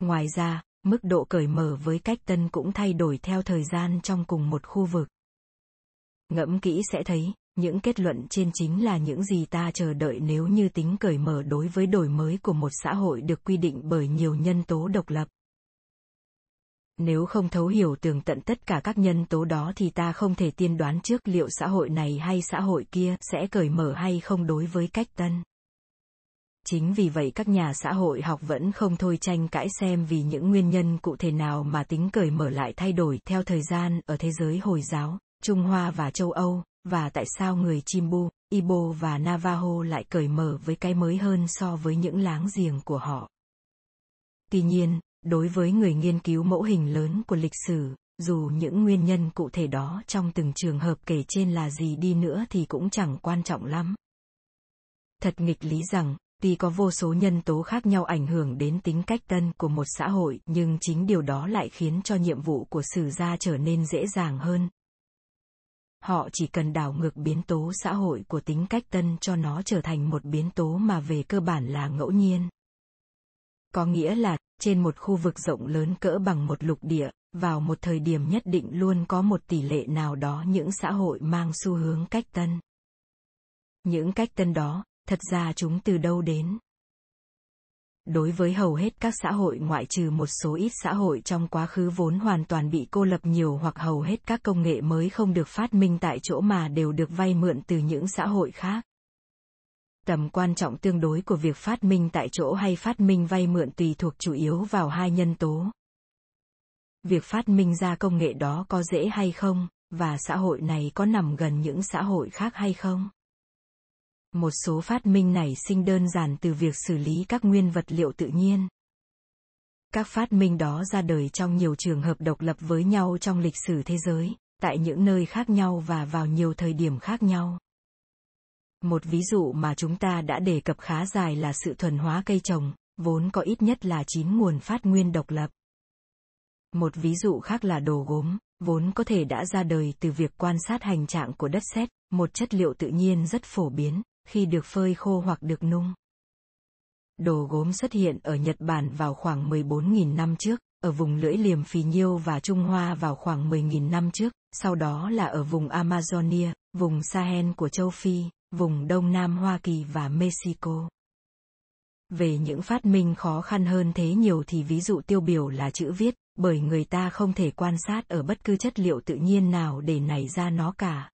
Speaker 1: Ngoài ra, mức độ cởi mở với cách tân cũng thay đổi theo thời gian trong cùng một khu vực. Ngẫm kỹ sẽ thấy, những kết luận trên chính là những gì ta chờ đợi nếu như tính cởi mở đối với đổi mới của một xã hội được quy định bởi nhiều nhân tố độc lập nếu không thấu hiểu tường tận tất cả các nhân tố đó thì ta không thể tiên đoán trước liệu xã hội này hay xã hội kia sẽ cởi mở hay không đối với cách tân. Chính vì vậy các nhà xã hội học vẫn không thôi tranh cãi xem vì những nguyên nhân cụ thể nào mà tính cởi mở lại thay đổi theo thời gian ở thế giới hồi giáo, trung hoa và châu âu, và tại sao người chimbu, ibo và navajo lại cởi mở với cái mới hơn so với những láng giềng của họ. Tuy nhiên đối với người nghiên cứu mẫu hình lớn của lịch sử, dù những nguyên nhân cụ thể đó trong từng trường hợp kể trên là gì đi nữa thì cũng chẳng quan trọng lắm. Thật nghịch lý rằng, tuy có vô số nhân tố khác nhau ảnh hưởng đến tính cách tân của một xã hội, nhưng chính điều đó lại khiến cho nhiệm vụ của sử gia trở nên dễ dàng hơn. Họ chỉ cần đảo ngược biến tố xã hội của tính cách tân cho nó trở thành một biến tố mà về cơ bản là ngẫu nhiên có nghĩa là, trên một khu vực rộng lớn cỡ bằng một lục địa, vào một thời điểm nhất định luôn có một tỷ lệ nào đó những xã hội mang xu hướng cách tân. Những cách tân đó, thật ra chúng từ đâu đến? Đối với hầu hết các xã hội ngoại trừ một số ít xã hội trong quá khứ vốn hoàn toàn bị cô lập nhiều hoặc hầu hết các công nghệ mới không được phát minh tại chỗ mà đều được vay mượn từ những xã hội khác tầm quan trọng tương đối của việc phát minh tại chỗ hay phát minh vay mượn tùy thuộc chủ yếu vào hai nhân tố. Việc phát minh ra công nghệ đó có dễ hay không? Và xã hội này có nằm gần những xã hội khác hay không? Một số phát minh này sinh đơn giản từ việc xử lý các nguyên vật liệu tự nhiên. Các phát minh đó ra đời trong nhiều trường hợp độc lập với nhau trong lịch sử thế giới, tại những nơi khác nhau và vào nhiều thời điểm khác nhau một ví dụ mà chúng ta đã đề cập khá dài là sự thuần hóa cây trồng vốn có ít nhất là 9 nguồn phát nguyên độc lập một ví dụ khác là đồ gốm vốn có thể đã ra đời từ việc quan sát hành trạng của đất sét một chất liệu tự nhiên rất phổ biến khi được phơi khô hoặc được nung. Đồ gốm xuất hiện ở Nhật Bản vào khoảng 14.000 năm trước, ở vùng lưỡi liềm phì nhiêu và Trung Hoa vào khoảng 10.000 năm trước, sau đó là ở vùng Amazonia, vùng Sahel của châu Phi, vùng Đông Nam Hoa Kỳ và Mexico. Về những phát minh khó khăn hơn thế nhiều thì ví dụ tiêu biểu là chữ viết, bởi người ta không thể quan sát ở bất cứ chất liệu tự nhiên nào để nảy ra nó cả.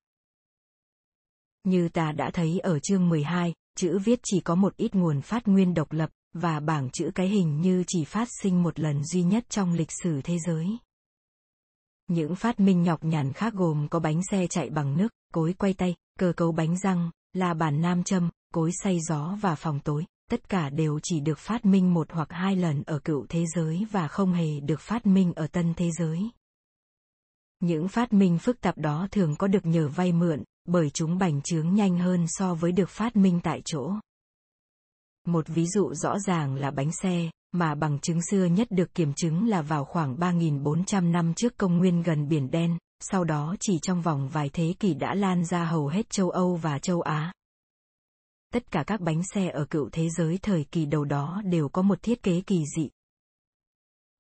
Speaker 1: Như ta đã thấy ở chương 12, chữ viết chỉ có một ít nguồn phát nguyên độc lập, và bảng chữ cái hình như chỉ phát sinh một lần duy nhất trong lịch sử thế giới. Những phát minh nhọc nhằn khác gồm có bánh xe chạy bằng nước, cối quay tay, cơ cấu bánh răng, là bản nam châm, cối xay gió và phòng tối, tất cả đều chỉ được phát minh một hoặc hai lần ở cựu thế giới và không hề được phát minh ở tân thế giới. Những phát minh phức tạp đó thường có được nhờ vay mượn, bởi chúng bành trướng nhanh hơn so với được phát minh tại chỗ. Một ví dụ rõ ràng là bánh xe, mà bằng chứng xưa nhất được kiểm chứng là vào khoảng 3.400 năm trước công nguyên gần Biển Đen, sau đó chỉ trong vòng vài thế kỷ đã lan ra hầu hết châu Âu và châu Á. Tất cả các bánh xe ở cựu thế giới thời kỳ đầu đó đều có một thiết kế kỳ dị.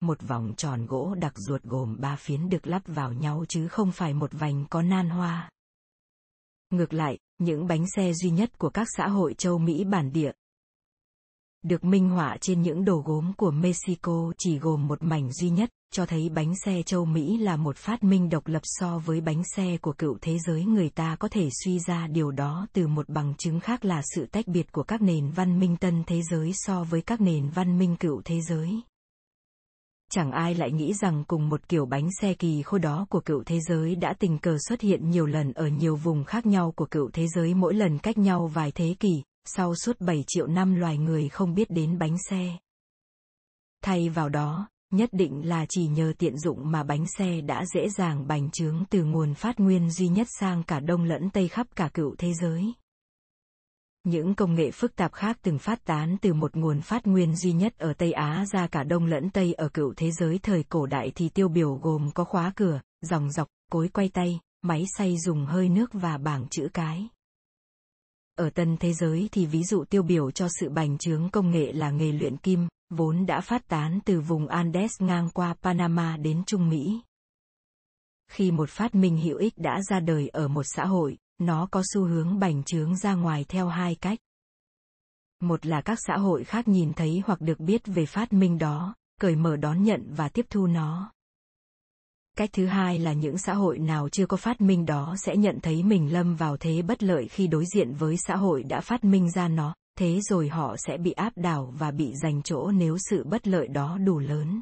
Speaker 1: Một vòng tròn gỗ đặc ruột gồm ba phiến được lắp vào nhau chứ không phải một vành có nan hoa. Ngược lại, những bánh xe duy nhất của các xã hội châu Mỹ bản địa được minh họa trên những đồ gốm của Mexico chỉ gồm một mảnh duy nhất, cho thấy bánh xe châu Mỹ là một phát minh độc lập so với bánh xe của cựu thế giới. Người ta có thể suy ra điều đó từ một bằng chứng khác là sự tách biệt của các nền văn minh tân thế giới so với các nền văn minh cựu thế giới. Chẳng ai lại nghĩ rằng cùng một kiểu bánh xe kỳ khô đó của cựu thế giới đã tình cờ xuất hiện nhiều lần ở nhiều vùng khác nhau của cựu thế giới mỗi lần cách nhau vài thế kỷ, sau suốt 7 triệu năm loài người không biết đến bánh xe. Thay vào đó, nhất định là chỉ nhờ tiện dụng mà bánh xe đã dễ dàng bành trướng từ nguồn phát nguyên duy nhất sang cả đông lẫn tây khắp cả cựu thế giới. Những công nghệ phức tạp khác từng phát tán từ một nguồn phát nguyên duy nhất ở Tây Á ra cả Đông lẫn Tây ở cựu thế giới thời cổ đại thì tiêu biểu gồm có khóa cửa, dòng dọc, cối quay tay, máy xay dùng hơi nước và bảng chữ cái. Ở tân thế giới thì ví dụ tiêu biểu cho sự bành trướng công nghệ là nghề luyện kim, vốn đã phát tán từ vùng Andes ngang qua Panama đến Trung Mỹ. Khi một phát minh hữu ích đã ra đời ở một xã hội, nó có xu hướng bành trướng ra ngoài theo hai cách. Một là các xã hội khác nhìn thấy hoặc được biết về phát minh đó, cởi mở đón nhận và tiếp thu nó. Cách thứ hai là những xã hội nào chưa có phát minh đó sẽ nhận thấy mình lâm vào thế bất lợi khi đối diện với xã hội đã phát minh ra nó, thế rồi họ sẽ bị áp đảo và bị giành chỗ nếu sự bất lợi đó đủ lớn.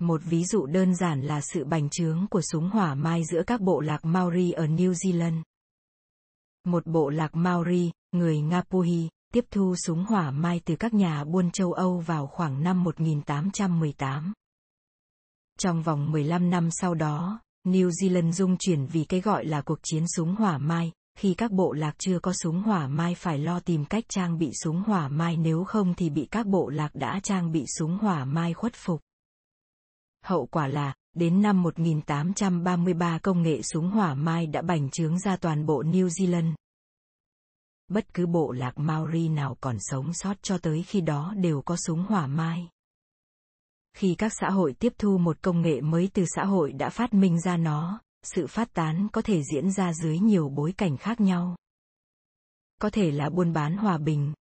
Speaker 1: Một ví dụ đơn giản là sự bành trướng của súng hỏa mai giữa các bộ lạc Maori ở New Zealand. Một bộ lạc Maori, người Ngapuhi, tiếp thu súng hỏa mai từ các nhà buôn châu Âu vào khoảng năm 1818. Trong vòng 15 năm sau đó, New Zealand dung chuyển vì cái gọi là cuộc chiến súng hỏa mai, khi các bộ lạc chưa có súng hỏa mai phải lo tìm cách trang bị súng hỏa mai nếu không thì bị các bộ lạc đã trang bị súng hỏa mai khuất phục. Hậu quả là, đến năm 1833 công nghệ súng hỏa mai đã bành trướng ra toàn bộ New Zealand. Bất cứ bộ lạc Maori nào còn sống sót cho tới khi đó đều có súng hỏa mai. Khi các xã hội tiếp thu một công nghệ mới từ xã hội đã phát minh ra nó, sự phát tán có thể diễn ra dưới nhiều bối cảnh khác nhau. Có thể là buôn bán hòa bình,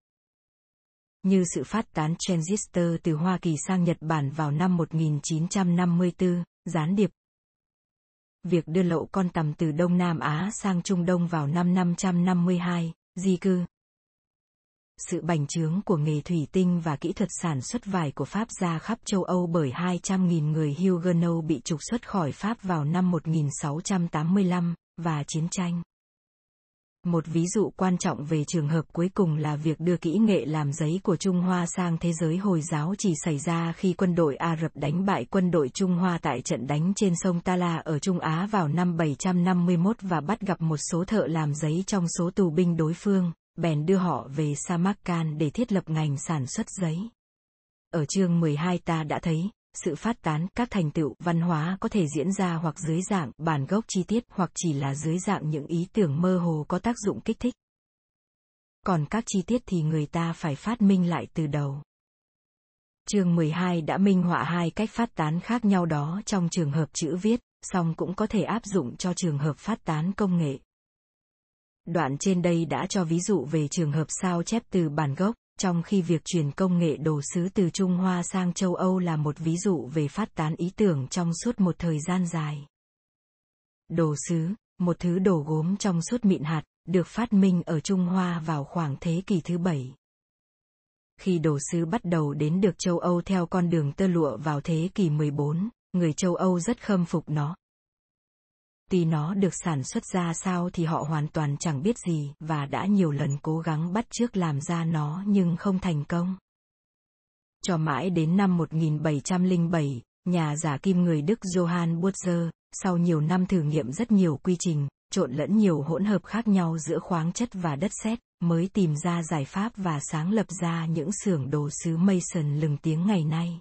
Speaker 1: như sự phát tán transistor từ Hoa Kỳ sang Nhật Bản vào năm 1954, gián điệp. Việc đưa lậu con tằm từ Đông Nam Á sang Trung Đông vào năm 552, di cư. Sự bành trướng của nghề thủy tinh và kỹ thuật sản xuất vải của Pháp ra khắp châu Âu bởi 200.000 người Huguenot bị trục xuất khỏi Pháp vào năm 1685, và chiến tranh. Một ví dụ quan trọng về trường hợp cuối cùng là việc đưa kỹ nghệ làm giấy của Trung Hoa sang thế giới Hồi giáo chỉ xảy ra khi quân đội Ả Rập đánh bại quân đội Trung Hoa tại trận đánh trên sông Tala ở Trung Á vào năm 751 và bắt gặp một số thợ làm giấy trong số tù binh đối phương, bèn đưa họ về Samarkand để thiết lập ngành sản xuất giấy. Ở chương 12 ta đã thấy, sự phát tán các thành tựu văn hóa có thể diễn ra hoặc dưới dạng bản gốc chi tiết hoặc chỉ là dưới dạng những ý tưởng mơ hồ có tác dụng kích thích. Còn các chi tiết thì người ta phải phát minh lại từ đầu. Chương 12 đã minh họa hai cách phát tán khác nhau đó trong trường hợp chữ viết song cũng có thể áp dụng cho trường hợp phát tán công nghệ đoạn trên đây đã cho ví dụ về trường hợp sao chép từ bản gốc trong khi việc truyền công nghệ đồ sứ từ Trung Hoa sang châu Âu là một ví dụ về phát tán ý tưởng trong suốt một thời gian dài. Đồ sứ, một thứ đồ gốm trong suốt mịn hạt, được phát minh ở Trung Hoa vào khoảng thế kỷ thứ bảy. Khi đồ sứ bắt đầu đến được châu Âu theo con đường tơ lụa vào thế kỷ 14, người châu Âu rất khâm phục nó, Tuy nó được sản xuất ra sao thì họ hoàn toàn chẳng biết gì và đã nhiều lần cố gắng bắt chước làm ra nó nhưng không thành công. Cho mãi đến năm 1707, nhà giả kim người Đức Johann Butzer, sau nhiều năm thử nghiệm rất nhiều quy trình, trộn lẫn nhiều hỗn hợp khác nhau giữa khoáng chất và đất sét, mới tìm ra giải pháp và sáng lập ra những xưởng đồ sứ Mason lừng tiếng ngày nay.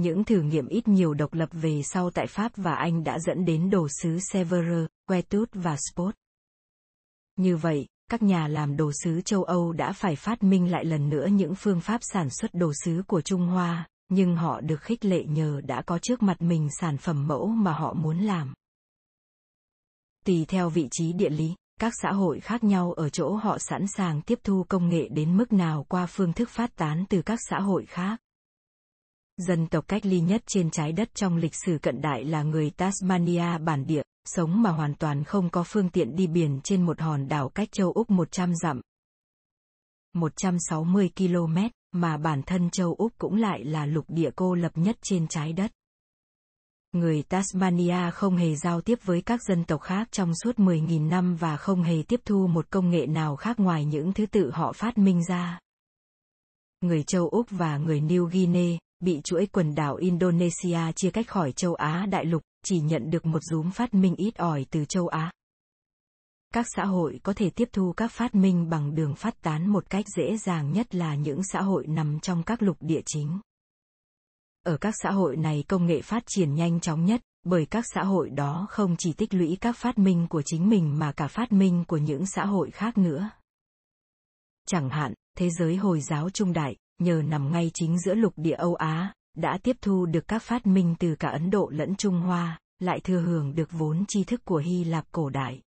Speaker 1: Những thử nghiệm ít nhiều độc lập về sau tại Pháp và Anh đã dẫn đến đồ sứ Severer, Quetut và Spot. Như vậy, các nhà làm đồ sứ châu Âu đã phải phát minh lại lần nữa những phương pháp sản xuất đồ sứ của Trung Hoa, nhưng họ được khích lệ nhờ đã có trước mặt mình sản phẩm mẫu mà họ muốn làm. Tùy theo vị trí địa lý, các xã hội khác nhau ở chỗ họ sẵn sàng tiếp thu công nghệ đến mức nào qua phương thức phát tán từ các xã hội khác. Dân tộc cách ly nhất trên trái đất trong lịch sử cận đại là người Tasmania bản địa, sống mà hoàn toàn không có phương tiện đi biển trên một hòn đảo cách châu Úc 100 dặm. 160 km, mà bản thân châu Úc cũng lại là lục địa cô lập nhất trên trái đất. Người Tasmania không hề giao tiếp với các dân tộc khác trong suốt 10.000 năm và không hề tiếp thu một công nghệ nào khác ngoài những thứ tự họ phát minh ra. Người châu Úc và người New Guinea, bị chuỗi quần đảo Indonesia chia cách khỏi châu Á đại lục, chỉ nhận được một rúm phát minh ít ỏi từ châu Á. Các xã hội có thể tiếp thu các phát minh bằng đường phát tán một cách dễ dàng nhất là những xã hội nằm trong các lục địa chính. Ở các xã hội này công nghệ phát triển nhanh chóng nhất, bởi các xã hội đó không chỉ tích lũy các phát minh của chính mình mà cả phát minh của những xã hội khác nữa. Chẳng hạn, thế giới Hồi giáo Trung Đại, nhờ nằm ngay chính giữa lục địa Âu Á, đã tiếp thu được các phát minh từ cả Ấn Độ lẫn Trung Hoa, lại thừa hưởng được vốn tri thức của Hy Lạp cổ đại.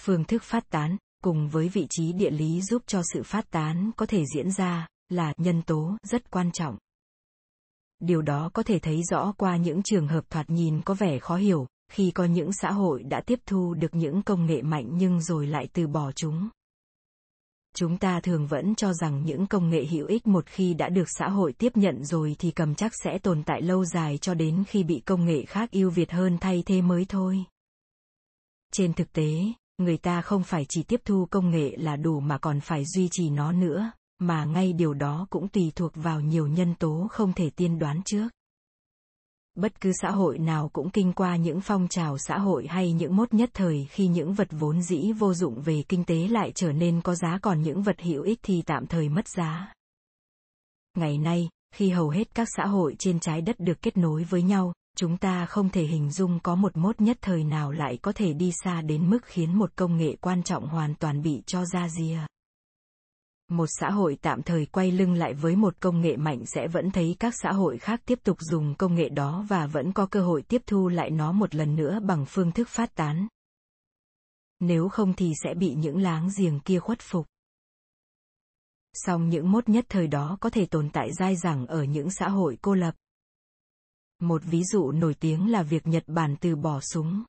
Speaker 1: Phương thức phát tán, cùng với vị trí địa lý giúp cho sự phát tán có thể diễn ra, là nhân tố rất quan trọng. Điều đó có thể thấy rõ qua những trường hợp thoạt nhìn có vẻ khó hiểu, khi có những xã hội đã tiếp thu được những công nghệ mạnh nhưng rồi lại từ bỏ chúng chúng ta thường vẫn cho rằng những công nghệ hữu ích một khi đã được xã hội tiếp nhận rồi thì cầm chắc sẽ tồn tại lâu dài cho đến khi bị công nghệ khác ưu việt hơn thay thế mới thôi. Trên thực tế, người ta không phải chỉ tiếp thu công nghệ là đủ mà còn phải duy trì nó nữa, mà ngay điều đó cũng tùy thuộc vào nhiều nhân tố không thể tiên đoán trước bất cứ xã hội nào cũng kinh qua những phong trào xã hội hay những mốt nhất thời khi những vật vốn dĩ vô dụng về kinh tế lại trở nên có giá còn những vật hữu ích thì tạm thời mất giá. Ngày nay, khi hầu hết các xã hội trên trái đất được kết nối với nhau, chúng ta không thể hình dung có một mốt nhất thời nào lại có thể đi xa đến mức khiến một công nghệ quan trọng hoàn toàn bị cho ra rìa một xã hội tạm thời quay lưng lại với một công nghệ mạnh sẽ vẫn thấy các xã hội khác tiếp tục dùng công nghệ đó và vẫn có cơ hội tiếp thu lại nó một lần nữa bằng phương thức phát tán. Nếu không thì sẽ bị những láng giềng kia khuất phục. Song những mốt nhất thời đó có thể tồn tại dai dẳng ở những xã hội cô lập. Một ví dụ nổi tiếng là việc nhật bản từ bỏ súng.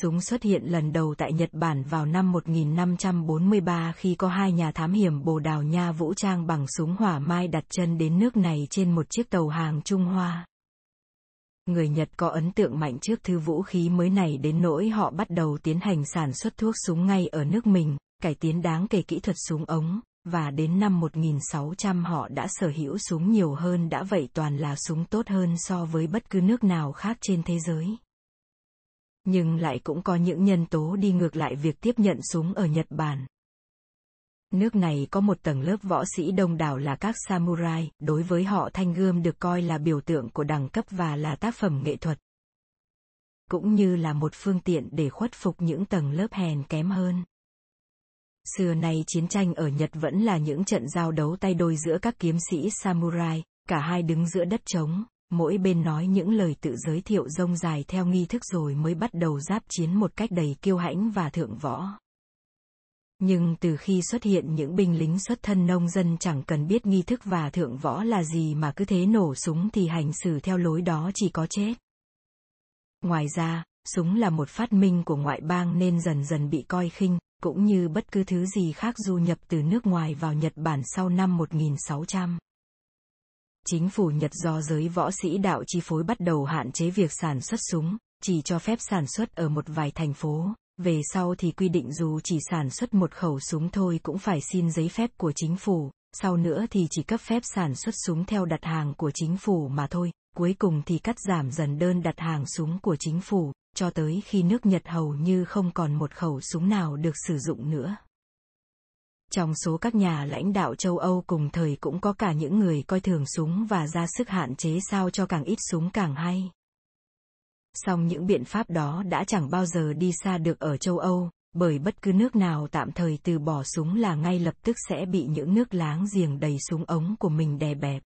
Speaker 1: Súng xuất hiện lần đầu tại Nhật Bản vào năm 1543 khi có hai nhà thám hiểm Bồ Đào Nha vũ trang bằng súng hỏa mai đặt chân đến nước này trên một chiếc tàu hàng Trung Hoa. Người Nhật có ấn tượng mạnh trước thứ vũ khí mới này đến nỗi họ bắt đầu tiến hành sản xuất thuốc súng ngay ở nước mình, cải tiến đáng kể kỹ thuật súng ống, và đến năm 1600 họ đã sở hữu súng nhiều hơn đã vậy toàn là súng tốt hơn so với bất cứ nước nào khác trên thế giới nhưng lại cũng có những nhân tố đi ngược lại việc tiếp nhận súng ở Nhật Bản. Nước này có một tầng lớp võ sĩ đông đảo là các samurai, đối với họ thanh gươm được coi là biểu tượng của đẳng cấp và là tác phẩm nghệ thuật. Cũng như là một phương tiện để khuất phục những tầng lớp hèn kém hơn. Xưa nay chiến tranh ở Nhật vẫn là những trận giao đấu tay đôi giữa các kiếm sĩ samurai, cả hai đứng giữa đất trống, mỗi bên nói những lời tự giới thiệu rông dài theo nghi thức rồi mới bắt đầu giáp chiến một cách đầy kiêu hãnh và thượng võ. Nhưng từ khi xuất hiện những binh lính xuất thân nông dân chẳng cần biết nghi thức và thượng võ là gì mà cứ thế nổ súng thì hành xử theo lối đó chỉ có chết. Ngoài ra, súng là một phát minh của ngoại bang nên dần dần bị coi khinh, cũng như bất cứ thứ gì khác du nhập từ nước ngoài vào Nhật Bản sau năm 1600. Chính phủ Nhật do giới võ sĩ đạo chi phối bắt đầu hạn chế việc sản xuất súng, chỉ cho phép sản xuất ở một vài thành phố, về sau thì quy định dù chỉ sản xuất một khẩu súng thôi cũng phải xin giấy phép của chính phủ, sau nữa thì chỉ cấp phép sản xuất súng theo đặt hàng của chính phủ mà thôi, cuối cùng thì cắt giảm dần đơn đặt hàng súng của chính phủ, cho tới khi nước Nhật hầu như không còn một khẩu súng nào được sử dụng nữa. Trong số các nhà lãnh đạo châu Âu cùng thời cũng có cả những người coi thường súng và ra sức hạn chế sao cho càng ít súng càng hay. Song những biện pháp đó đã chẳng bao giờ đi xa được ở châu Âu, bởi bất cứ nước nào tạm thời từ bỏ súng là ngay lập tức sẽ bị những nước láng giềng đầy súng ống của mình đè bẹp.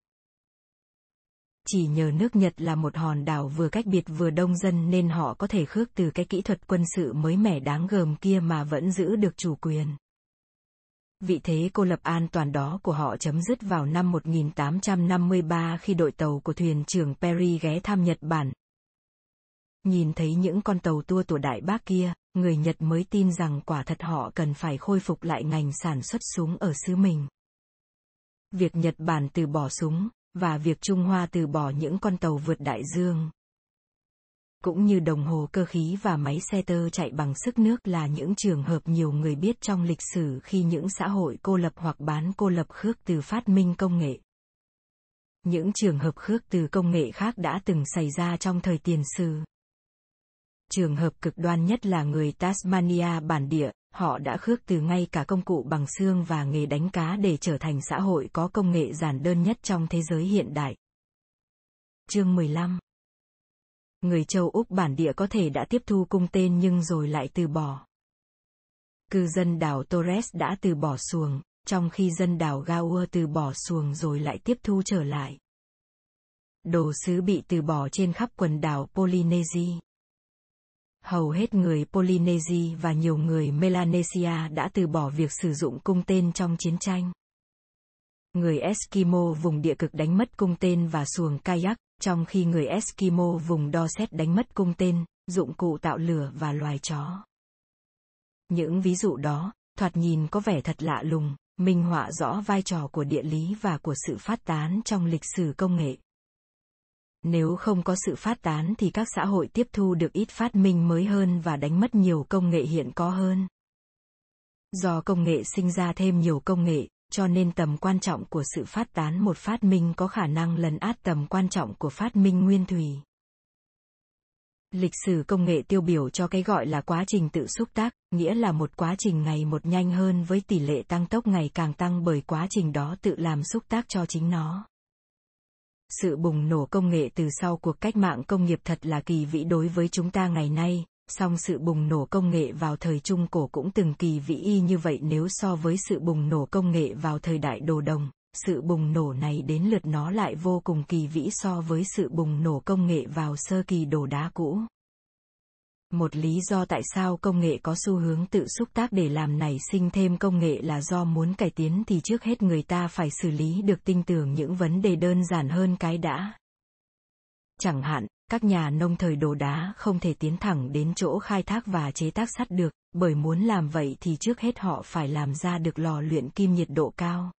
Speaker 1: Chỉ nhờ nước Nhật là một hòn đảo vừa cách biệt vừa đông dân nên họ có thể khước từ cái kỹ thuật quân sự mới mẻ đáng gờm kia mà vẫn giữ được chủ quyền. Vị thế cô lập an toàn đó của họ chấm dứt vào năm 1853 khi đội tàu của thuyền trưởng Perry ghé thăm Nhật Bản. Nhìn thấy những con tàu tua của đại bác kia, người Nhật mới tin rằng quả thật họ cần phải khôi phục lại ngành sản xuất súng ở xứ mình. Việc Nhật Bản từ bỏ súng, và việc Trung Hoa từ bỏ những con tàu vượt đại dương. Cũng như đồng hồ cơ khí và máy xe tơ chạy bằng sức nước là những trường hợp nhiều người biết trong lịch sử khi những xã hội cô lập hoặc bán cô lập khước từ phát minh công nghệ. Những trường hợp khước từ công nghệ khác đã từng xảy ra trong thời tiền sử. Trường hợp cực đoan nhất là người Tasmania bản địa, họ đã khước từ ngay cả công cụ bằng xương và nghề đánh cá để trở thành xã hội có công nghệ giản đơn nhất trong thế giới hiện đại. Chương 15 Người châu Úc bản địa có thể đã tiếp thu cung tên nhưng rồi lại từ bỏ. Cư dân đảo Torres đã từ bỏ xuồng, trong khi dân đảo Gaua từ bỏ xuồng rồi lại tiếp thu trở lại. Đồ sứ bị từ bỏ trên khắp quần đảo Polynesia hầu hết người Polynesia và nhiều người Melanesia đã từ bỏ việc sử dụng cung tên trong chiến tranh. Người Eskimo vùng địa cực đánh mất cung tên và xuồng kayak, trong khi người Eskimo vùng đo xét đánh mất cung tên, dụng cụ tạo lửa và loài chó. Những ví dụ đó, thoạt nhìn có vẻ thật lạ lùng, minh họa rõ vai trò của địa lý và của sự phát tán trong lịch sử công nghệ. Nếu không có sự phát tán thì các xã hội tiếp thu được ít phát minh mới hơn và đánh mất nhiều công nghệ hiện có hơn. Do công nghệ sinh ra thêm nhiều công nghệ, cho nên tầm quan trọng của sự phát tán một phát minh có khả năng lấn át tầm quan trọng của phát minh nguyên thủy. Lịch sử công nghệ tiêu biểu cho cái gọi là quá trình tự xúc tác, nghĩa là một quá trình ngày một nhanh hơn với tỷ lệ tăng tốc ngày càng tăng bởi quá trình đó tự làm xúc tác cho chính nó. Sự bùng nổ công nghệ từ sau cuộc cách mạng công nghiệp thật là kỳ vĩ đối với chúng ta ngày nay, song sự bùng nổ công nghệ vào thời Trung Cổ cũng từng kỳ vĩ y như vậy nếu so với sự bùng nổ công nghệ vào thời đại đồ đồng, sự bùng nổ này đến lượt nó lại vô cùng kỳ vĩ so với sự bùng nổ công nghệ vào sơ kỳ đồ đá cũ. Một lý do tại sao công nghệ có xu hướng tự xúc tác để làm nảy sinh thêm công nghệ là do muốn cải tiến thì trước hết người ta phải xử lý được tinh tưởng những vấn đề đơn giản hơn cái đã. Chẳng hạn, các nhà nông thời đồ đá không thể tiến thẳng đến chỗ khai thác và chế tác sắt được, bởi muốn làm vậy thì trước hết họ phải làm ra được lò luyện kim nhiệt độ cao.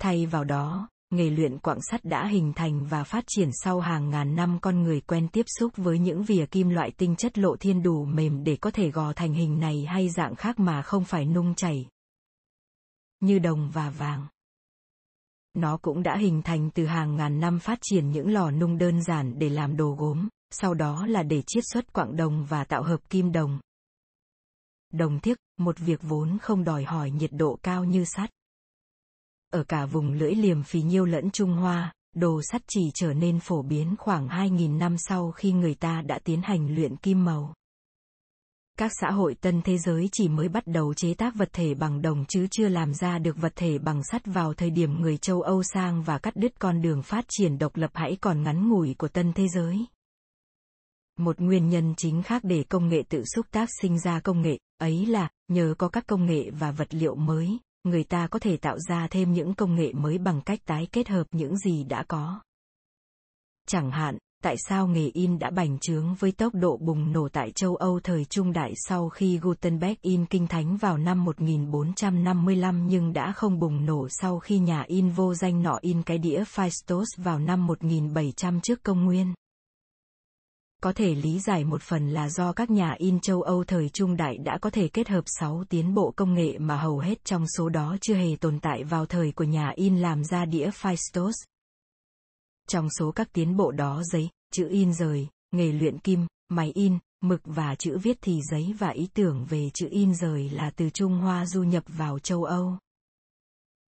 Speaker 1: Thay vào đó, nghề luyện quặng sắt đã hình thành và phát triển sau hàng ngàn năm con người quen tiếp xúc với những vỉa kim loại tinh chất lộ thiên đủ mềm để có thể gò thành hình này hay dạng khác mà không phải nung chảy. Như đồng và vàng. Nó cũng đã hình thành từ hàng ngàn năm phát triển những lò nung đơn giản để làm đồ gốm, sau đó là để chiết xuất quặng đồng và tạo hợp kim đồng. Đồng thiếc, một việc vốn không đòi hỏi nhiệt độ cao như sắt ở cả vùng lưỡi liềm phì nhiêu lẫn Trung Hoa, đồ sắt chỉ trở nên phổ biến khoảng 2.000 năm sau khi người ta đã tiến hành luyện kim màu. Các xã hội tân thế giới chỉ mới bắt đầu chế tác vật thể bằng đồng chứ chưa làm ra được vật thể bằng sắt vào thời điểm người châu Âu sang và cắt đứt con đường phát triển độc lập hãy còn ngắn ngủi của tân thế giới. Một nguyên nhân chính khác để công nghệ tự xúc tác sinh ra công nghệ, ấy là, nhờ có các công nghệ và vật liệu mới, người ta có thể tạo ra thêm những công nghệ mới bằng cách tái kết hợp những gì đã có. Chẳng hạn, tại sao nghề in đã bành trướng với tốc độ bùng nổ tại châu Âu thời Trung Đại sau khi Gutenberg in kinh thánh vào năm 1455 nhưng đã không bùng nổ sau khi nhà in vô danh nọ in cái đĩa Phaistos vào năm 1700 trước công nguyên có thể lý giải một phần là do các nhà in châu Âu thời trung đại đã có thể kết hợp 6 tiến bộ công nghệ mà hầu hết trong số đó chưa hề tồn tại vào thời của nhà in làm ra đĩa Phaistos. Trong số các tiến bộ đó giấy, chữ in rời, nghề luyện kim, máy in, mực và chữ viết thì giấy và ý tưởng về chữ in rời là từ Trung Hoa du nhập vào châu Âu.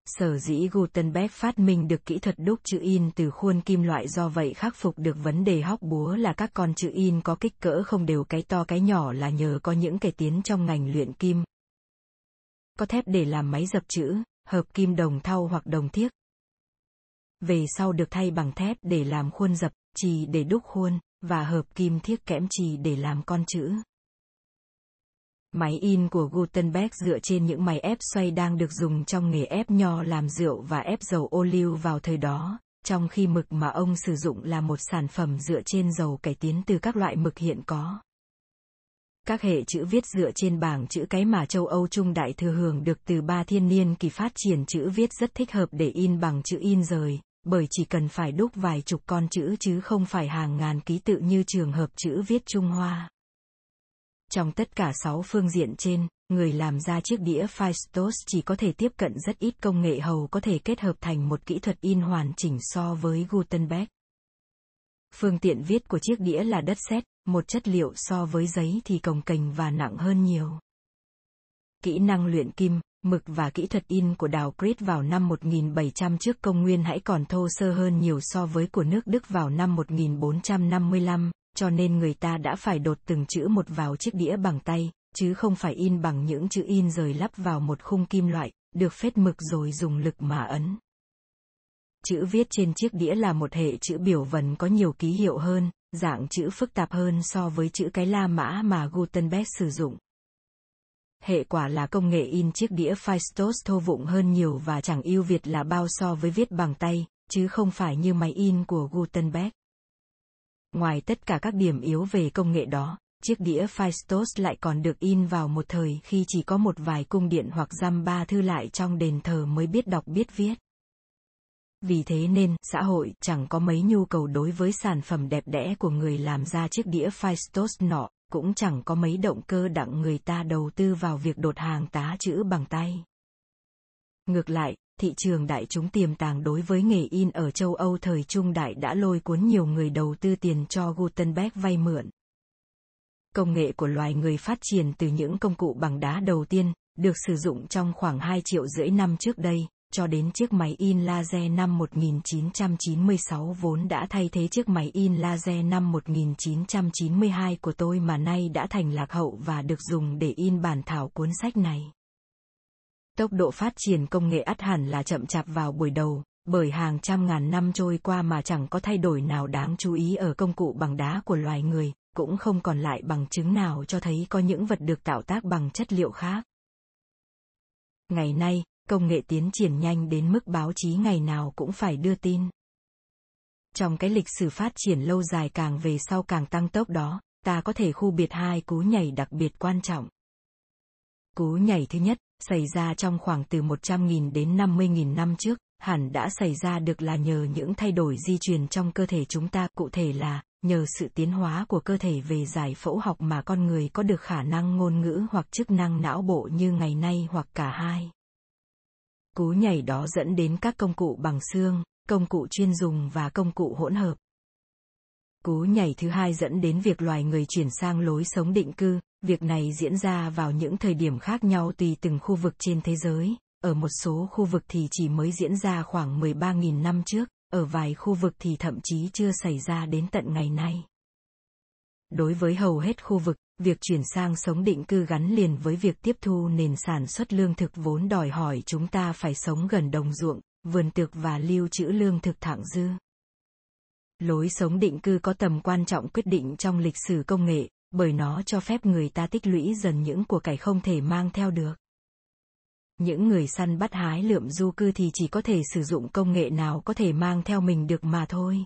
Speaker 1: Sở dĩ Gutenberg phát minh được kỹ thuật đúc chữ in từ khuôn kim loại do vậy khắc phục được vấn đề hóc búa là các con chữ in có kích cỡ không đều cái to cái nhỏ là nhờ có những cải tiến trong ngành luyện kim. Có thép để làm máy dập chữ, hợp kim đồng thau hoặc đồng thiếc. Về sau được thay bằng thép để làm khuôn dập, chì để đúc khuôn, và hợp kim thiếc kẽm chì để làm con chữ. Máy in của Gutenberg dựa trên những máy ép xoay đang được dùng trong nghề ép nho làm rượu và ép dầu ô liu vào thời đó, trong khi mực mà ông sử dụng là một sản phẩm dựa trên dầu cải tiến từ các loại mực hiện có. Các hệ chữ viết dựa trên bảng chữ cái mà châu Âu Trung Đại thừa hưởng được từ ba thiên niên kỳ phát triển chữ viết rất thích hợp để in bằng chữ in rời, bởi chỉ cần phải đúc vài chục con chữ chứ không phải hàng ngàn ký tự như trường hợp chữ viết Trung Hoa. Trong tất cả 6 phương diện trên, người làm ra chiếc đĩa Phaistos chỉ có thể tiếp cận rất ít công nghệ hầu có thể kết hợp thành một kỹ thuật in hoàn chỉnh so với Gutenberg. Phương tiện viết của chiếc đĩa là đất sét, một chất liệu so với giấy thì cồng kềnh và nặng hơn nhiều. Kỹ năng luyện kim, mực và kỹ thuật in của đào Crete vào năm 1700 trước công nguyên hãy còn thô sơ hơn nhiều so với của nước Đức vào năm 1455, cho nên người ta đã phải đột từng chữ một vào chiếc đĩa bằng tay, chứ không phải in bằng những chữ in rời lắp vào một khung kim loại, được phết mực rồi dùng lực mà ấn. Chữ viết trên chiếc đĩa là một hệ chữ biểu vần có nhiều ký hiệu hơn, dạng chữ phức tạp hơn so với chữ cái La Mã mà Gutenberg sử dụng. Hệ quả là công nghệ in chiếc đĩa Phaistos thô vụng hơn nhiều và chẳng ưu việt là bao so với viết bằng tay, chứ không phải như máy in của Gutenberg. Ngoài tất cả các điểm yếu về công nghệ đó, chiếc đĩa Phaistos lại còn được in vào một thời khi chỉ có một vài cung điện hoặc giam ba thư lại trong đền thờ mới biết đọc biết viết. Vì thế nên, xã hội chẳng có mấy nhu cầu đối với sản phẩm đẹp đẽ của người làm ra chiếc đĩa Phaistos nọ, cũng chẳng có mấy động cơ đặng người ta đầu tư vào việc đột hàng tá chữ bằng tay. Ngược lại, thị trường đại chúng tiềm tàng đối với nghề in ở châu Âu thời trung đại đã lôi cuốn nhiều người đầu tư tiền cho Gutenberg vay mượn. Công nghệ của loài người phát triển từ những công cụ bằng đá đầu tiên, được sử dụng trong khoảng 2 triệu rưỡi năm trước đây, cho đến chiếc máy in laser năm 1996 vốn đã thay thế chiếc máy in laser năm 1992 của tôi mà nay đã thành lạc hậu và được dùng để in bản thảo cuốn sách này. Tốc độ phát triển công nghệ ắt hẳn là chậm chạp vào buổi đầu, bởi hàng trăm ngàn năm trôi qua mà chẳng có thay đổi nào đáng chú ý ở công cụ bằng đá của loài người, cũng không còn lại bằng chứng nào cho thấy có những vật được tạo tác bằng chất liệu khác. Ngày nay, công nghệ tiến triển nhanh đến mức báo chí ngày nào cũng phải đưa tin. Trong cái lịch sử phát triển lâu dài càng về sau càng tăng tốc đó, ta có thể khu biệt hai cú nhảy đặc biệt quan trọng. Cú nhảy thứ nhất, xảy ra trong khoảng từ 100.000 đến 50.000 năm trước, hẳn đã xảy ra được là nhờ những thay đổi di truyền trong cơ thể chúng ta, cụ thể là nhờ sự tiến hóa của cơ thể về giải phẫu học mà con người có được khả năng ngôn ngữ hoặc chức năng não bộ như ngày nay hoặc cả hai. Cú nhảy đó dẫn đến các công cụ bằng xương, công cụ chuyên dùng và công cụ hỗn hợp. Cú nhảy thứ hai dẫn đến việc loài người chuyển sang lối sống định cư, việc này diễn ra vào những thời điểm khác nhau tùy từng khu vực trên thế giới, ở một số khu vực thì chỉ mới diễn ra khoảng 13.000 năm trước, ở vài khu vực thì thậm chí chưa xảy ra đến tận ngày nay. Đối với hầu hết khu vực, việc chuyển sang sống định cư gắn liền với việc tiếp thu nền sản xuất lương thực vốn đòi hỏi chúng ta phải sống gần đồng ruộng, vườn tược và lưu trữ lương thực thẳng dư. Lối sống định cư có tầm quan trọng quyết định trong lịch sử công nghệ, bởi nó cho phép người ta tích lũy dần những của cải không thể mang theo được. Những người săn bắt hái lượm du cư thì chỉ có thể sử dụng công nghệ nào có thể mang theo mình được mà thôi.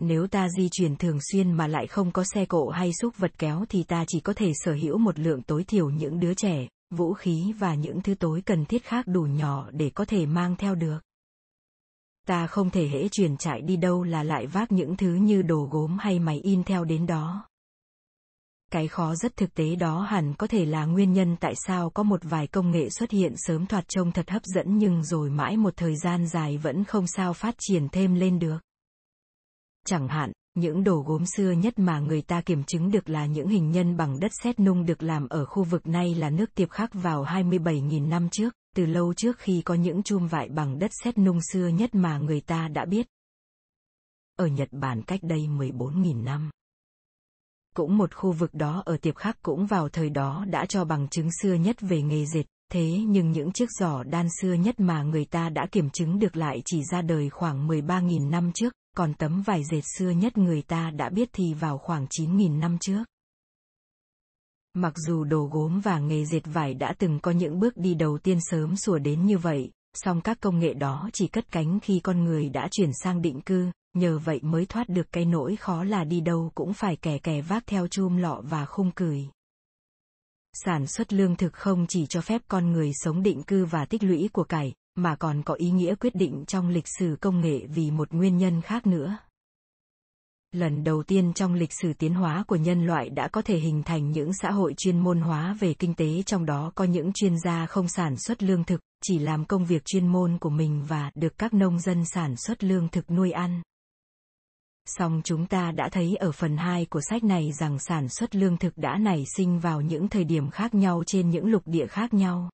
Speaker 1: Nếu ta di chuyển thường xuyên mà lại không có xe cộ hay xúc vật kéo thì ta chỉ có thể sở hữu một lượng tối thiểu những đứa trẻ, vũ khí và những thứ tối cần thiết khác đủ nhỏ để có thể mang theo được. Ta không thể hễ chuyển chạy đi đâu là lại vác những thứ như đồ gốm hay máy in theo đến đó. Cái khó rất thực tế đó hẳn có thể là nguyên nhân tại sao có một vài công nghệ xuất hiện sớm thoạt trông thật hấp dẫn nhưng rồi mãi một thời gian dài vẫn không sao phát triển thêm lên được. Chẳng hạn, những đồ gốm xưa nhất mà người ta kiểm chứng được là những hình nhân bằng đất sét nung được làm ở khu vực này là nước tiệp khắc vào 27.000 năm trước, từ lâu trước khi có những chum vại bằng đất sét nung xưa nhất mà người ta đã biết. Ở Nhật Bản cách đây 14.000 năm. Cũng một khu vực đó ở tiệp khắc cũng vào thời đó đã cho bằng chứng xưa nhất về nghề dệt, thế nhưng những chiếc giỏ đan xưa nhất mà người ta đã kiểm chứng được lại chỉ ra đời khoảng 13.000 năm trước, còn tấm vải dệt xưa nhất người ta đã biết thì vào khoảng 9.000 năm trước. Mặc dù đồ gốm và nghề dệt vải đã từng có những bước đi đầu tiên sớm sủa đến như vậy, song các công nghệ đó chỉ cất cánh khi con người đã chuyển sang định cư, nhờ vậy mới thoát được cái nỗi khó là đi đâu cũng phải kè kè vác theo chum lọ và khung cười. Sản xuất lương thực không chỉ cho phép con người sống định cư và tích lũy của cải, mà còn có ý nghĩa quyết định trong lịch sử công nghệ vì một nguyên nhân khác nữa lần đầu tiên trong lịch sử tiến hóa của nhân loại đã có thể hình thành những xã hội chuyên môn hóa về kinh tế trong đó có những chuyên gia không sản xuất lương thực chỉ làm công việc chuyên môn của mình và được các nông dân sản xuất lương thực nuôi ăn Song chúng ta đã thấy ở phần 2 của sách này rằng sản xuất lương thực đã nảy sinh vào những thời điểm khác nhau trên những lục địa khác nhau.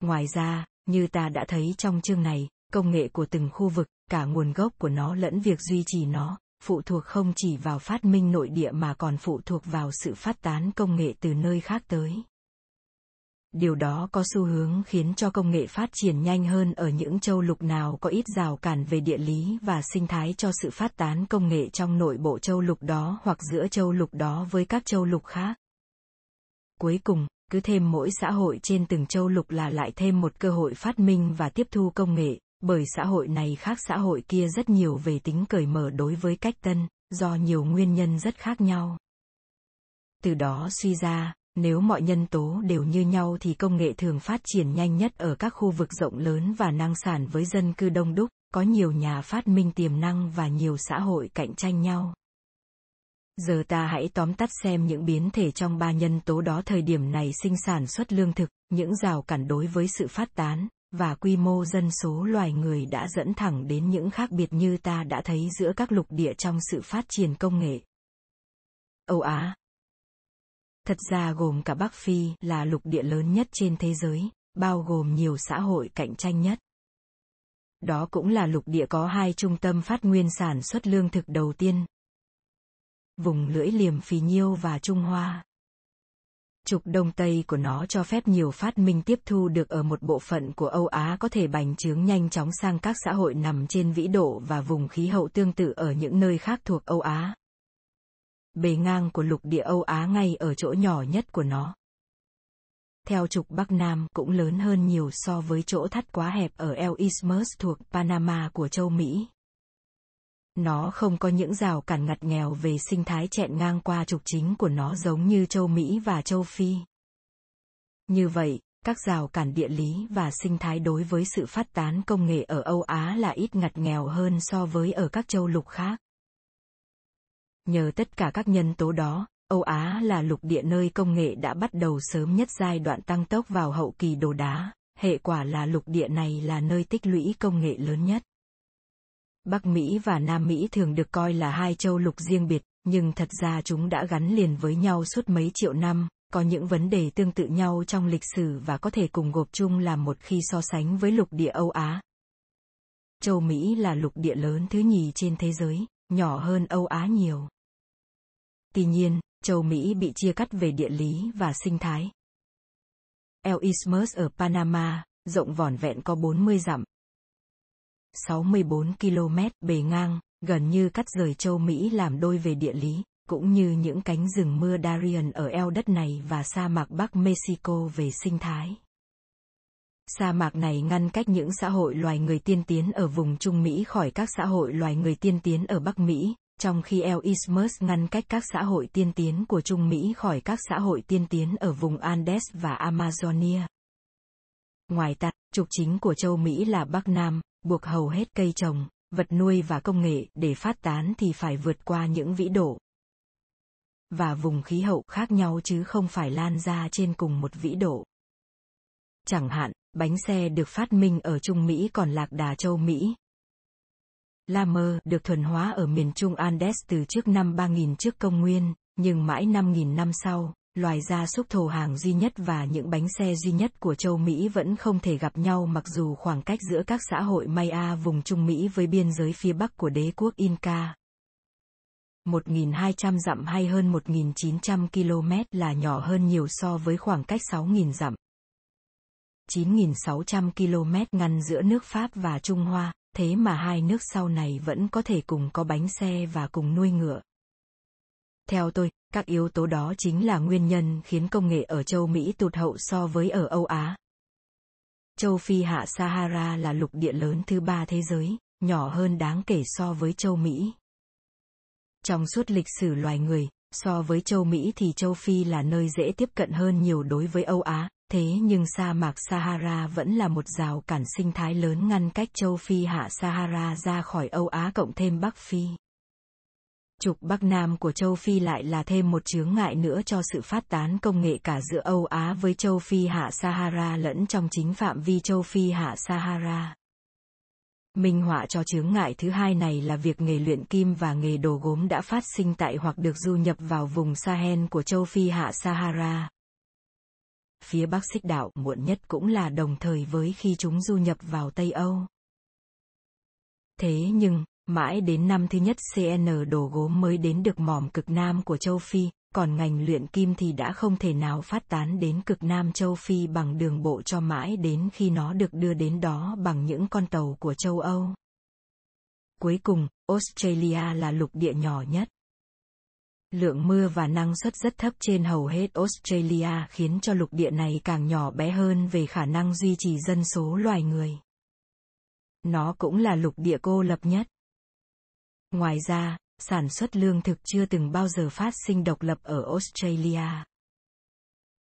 Speaker 1: Ngoài ra, như ta đã thấy trong chương này, công nghệ của từng khu vực, cả nguồn gốc của nó lẫn việc duy trì nó, phụ thuộc không chỉ vào phát minh nội địa mà còn phụ thuộc vào sự phát tán công nghệ từ nơi khác tới. Điều đó có xu hướng khiến cho công nghệ phát triển nhanh hơn ở những châu lục nào có ít rào cản về địa lý và sinh thái cho sự phát tán công nghệ trong nội bộ châu lục đó hoặc giữa châu lục đó với các châu lục khác. Cuối cùng cứ thêm mỗi xã hội trên từng châu lục là lại thêm một cơ hội phát minh và tiếp thu công nghệ, bởi xã hội này khác xã hội kia rất nhiều về tính cởi mở đối với cách tân, do nhiều nguyên nhân rất khác nhau. Từ đó suy ra, nếu mọi nhân tố đều như nhau thì công nghệ thường phát triển nhanh nhất ở các khu vực rộng lớn và năng sản với dân cư đông đúc, có nhiều nhà phát minh tiềm năng và nhiều xã hội cạnh tranh nhau giờ ta hãy tóm tắt xem những biến thể trong ba nhân tố đó thời điểm này sinh sản xuất lương thực những rào cản đối với sự phát tán và quy mô dân số loài người đã dẫn thẳng đến những khác biệt như ta đã thấy giữa các lục địa trong sự phát triển công nghệ. Âu Á Thật ra gồm cả Bắc Phi là lục địa lớn nhất trên thế giới, bao gồm nhiều xã hội cạnh tranh nhất. Đó cũng là lục địa có hai trung tâm phát nguyên sản xuất lương thực đầu tiên. Vùng lưỡi liềm phì nhiêu và Trung Hoa trục đông tây của nó cho phép nhiều phát minh tiếp thu được ở một bộ phận của Âu Á có thể bành trướng nhanh chóng sang các xã hội nằm trên vĩ độ và vùng khí hậu tương tự ở những nơi khác thuộc Âu Á. Bề ngang của lục địa Âu Á ngay ở chỗ nhỏ nhất của nó. Theo trục Bắc Nam cũng lớn hơn nhiều so với chỗ thắt quá hẹp ở El Isthmus thuộc Panama của châu Mỹ. Nó không có những rào cản ngặt nghèo về sinh thái chẹn ngang qua trục chính của nó giống như châu Mỹ và châu Phi. Như vậy, các rào cản địa lý và sinh thái đối với sự phát tán công nghệ ở Âu Á là ít ngặt nghèo hơn so với ở các châu lục khác. Nhờ tất cả các nhân tố đó, Âu Á là lục địa nơi công nghệ đã bắt đầu sớm nhất giai đoạn tăng tốc vào hậu kỳ đồ đá, hệ quả là lục địa này là nơi tích lũy công nghệ lớn nhất. Bắc Mỹ và Nam Mỹ thường được coi là hai châu lục riêng biệt, nhưng thật ra chúng đã gắn liền với nhau suốt mấy triệu năm, có những vấn đề tương tự nhau trong lịch sử và có thể cùng gộp chung làm một khi so sánh với lục địa Âu Á. Châu Mỹ là lục địa lớn thứ nhì trên thế giới, nhỏ hơn Âu Á nhiều. Tuy nhiên, châu Mỹ bị chia cắt về địa lý và sinh thái. El Isthmus ở Panama, rộng vỏn vẹn có 40 dặm, 64 km bề ngang, gần như cắt rời châu Mỹ làm đôi về địa lý, cũng như những cánh rừng mưa Darien ở eo đất này và sa mạc Bắc Mexico về sinh thái. Sa mạc này ngăn cách những xã hội loài người tiên tiến ở vùng Trung Mỹ khỏi các xã hội loài người tiên tiến ở Bắc Mỹ, trong khi El Isthmus ngăn cách các xã hội tiên tiến của Trung Mỹ khỏi các xã hội tiên tiến ở vùng Andes và Amazonia. Ngoài ta, trục chính của châu Mỹ là Bắc Nam, buộc hầu hết cây trồng, vật nuôi và công nghệ để phát tán thì phải vượt qua những vĩ độ và vùng khí hậu khác nhau chứ không phải lan ra trên cùng một vĩ độ. Chẳng hạn, bánh xe được phát minh ở Trung Mỹ còn lạc đà châu Mỹ. La mơ được thuần hóa ở miền Trung Andes từ trước năm 3000 trước công nguyên, nhưng mãi 5000 năm sau, loài gia súc thổ hàng duy nhất và những bánh xe duy nhất của châu Mỹ vẫn không thể gặp nhau mặc dù khoảng cách giữa các xã hội Maya vùng Trung Mỹ với biên giới phía bắc của đế quốc Inca. 1.200 dặm hay hơn 1.900 km là nhỏ hơn nhiều so với khoảng cách 6.000 dặm. 9.600 km ngăn giữa nước Pháp và Trung Hoa, thế mà hai nước sau này vẫn có thể cùng có bánh xe và cùng nuôi ngựa. Theo tôi, các yếu tố đó chính là nguyên nhân khiến công nghệ ở châu Mỹ tụt hậu so với ở Âu Á. Châu Phi hạ Sahara là lục địa lớn thứ ba thế giới, nhỏ hơn đáng kể so với châu Mỹ. Trong suốt lịch sử loài người, so với châu Mỹ thì châu Phi là nơi dễ tiếp cận hơn nhiều đối với Âu Á, Thế nhưng sa mạc Sahara vẫn là một rào cản sinh thái lớn ngăn cách châu Phi hạ Sahara ra khỏi Âu Á cộng thêm Bắc Phi. Trục Bắc Nam của châu Phi lại là thêm một chướng ngại nữa cho sự phát tán công nghệ cả giữa Âu Á với châu Phi hạ Sahara lẫn trong chính phạm vi châu Phi hạ Sahara. Minh họa cho chướng ngại thứ hai này là việc nghề luyện kim và nghề đồ gốm đã phát sinh tại hoặc được du nhập vào vùng Sahel của châu Phi hạ Sahara. Phía Bắc xích đạo muộn nhất cũng là đồng thời với khi chúng du nhập vào Tây Âu. Thế nhưng, mãi đến năm thứ nhất CN đồ gốm mới đến được mỏm cực Nam của châu Phi, còn ngành luyện kim thì đã không thể nào phát tán đến cực Nam châu Phi bằng đường bộ cho mãi đến khi nó được đưa đến đó bằng những con tàu của châu Âu. Cuối cùng, Australia là lục địa nhỏ nhất. Lượng mưa và năng suất rất thấp trên hầu hết Australia khiến cho lục địa này càng nhỏ bé hơn về khả năng duy trì dân số loài người. Nó cũng là lục địa cô lập nhất. Ngoài ra, sản xuất lương thực chưa từng bao giờ phát sinh độc lập ở Australia.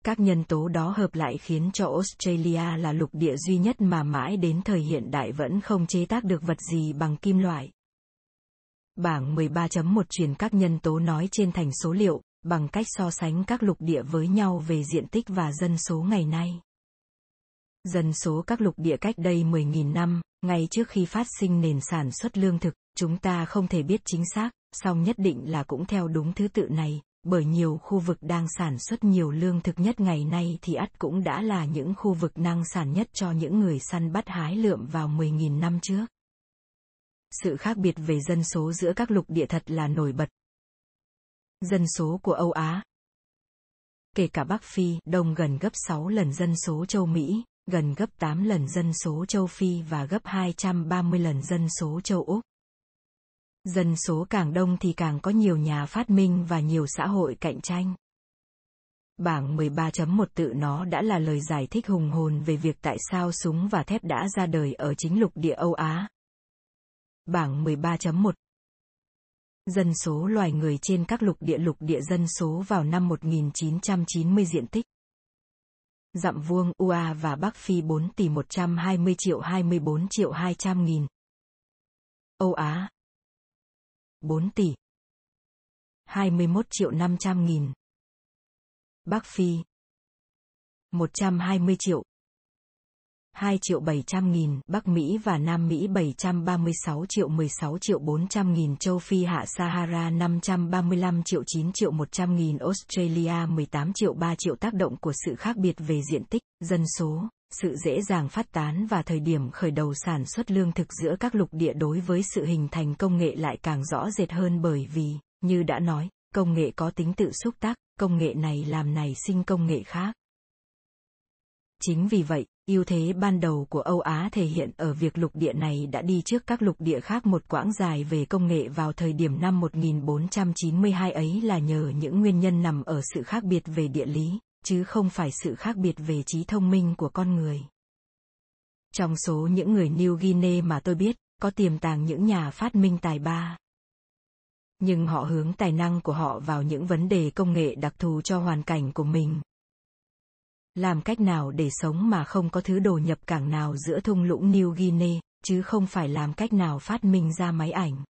Speaker 1: Các nhân tố đó hợp lại khiến cho Australia là lục địa duy nhất mà mãi đến thời hiện đại vẫn không chế tác được vật gì bằng kim loại. Bảng 13.1 truyền các nhân tố nói trên thành số liệu, bằng cách so sánh các lục địa với nhau về diện tích và dân số ngày nay. Dân số các lục địa cách đây 10.000 năm, ngay trước khi phát sinh nền sản xuất lương thực, chúng ta không thể biết chính xác, song nhất định là cũng theo đúng thứ tự này, bởi nhiều khu vực đang sản xuất nhiều lương thực nhất ngày nay thì ắt cũng đã là những khu vực năng sản nhất cho những người săn bắt hái lượm vào 10.000 năm trước. Sự khác biệt về dân số giữa các lục địa thật là nổi bật. Dân số của Âu Á Kể cả Bắc Phi, đông gần gấp 6 lần dân số châu Mỹ, gần gấp 8 lần dân số châu Phi và gấp 230 lần dân số châu Úc. Dân số càng đông thì càng có nhiều nhà phát minh và nhiều xã hội cạnh tranh. Bảng 13.1 tự nó đã là lời giải thích hùng hồn về việc tại sao súng và thép đã ra đời ở chính lục địa Âu Á. Bảng 13.1 Dân số loài người trên các lục địa lục địa dân số vào năm 1990 diện tích. Dặm vuông UA và Bắc Phi 4 tỷ 120 triệu 24 triệu 200 nghìn. Âu Á 4 tỷ. 21 triệu 500 nghìn. Bắc Phi. 120 triệu. 2 triệu 700 nghìn, Bắc Mỹ và Nam Mỹ 736 triệu 16 triệu 400 nghìn, Châu Phi hạ Sahara 535 triệu 9 triệu 100 nghìn, Australia 18 triệu 3 triệu. Tác động của sự khác biệt về diện tích, dân số, sự dễ dàng phát tán và thời điểm khởi đầu sản xuất lương thực giữa các lục địa đối với sự hình thành công nghệ lại càng rõ rệt hơn bởi vì, như đã nói, công nghệ có tính tự xúc tác, công nghệ này làm nảy sinh công nghệ khác. Chính vì vậy, ưu thế ban đầu của Âu Á thể hiện ở việc lục địa này đã đi trước các lục địa khác một quãng dài về công nghệ vào thời điểm năm 1492 ấy là nhờ những nguyên nhân nằm ở sự khác biệt về địa lý, chứ không phải sự khác biệt về trí thông minh của con người. Trong số những người New Guinea mà tôi biết, có tiềm tàng những nhà phát minh tài ba. Nhưng họ hướng tài năng của họ vào những vấn đề công nghệ đặc thù cho hoàn cảnh của mình. Làm cách nào để sống mà không có thứ đồ nhập cảng nào giữa thung lũng New Guinea, chứ không phải làm cách nào phát minh ra máy ảnh.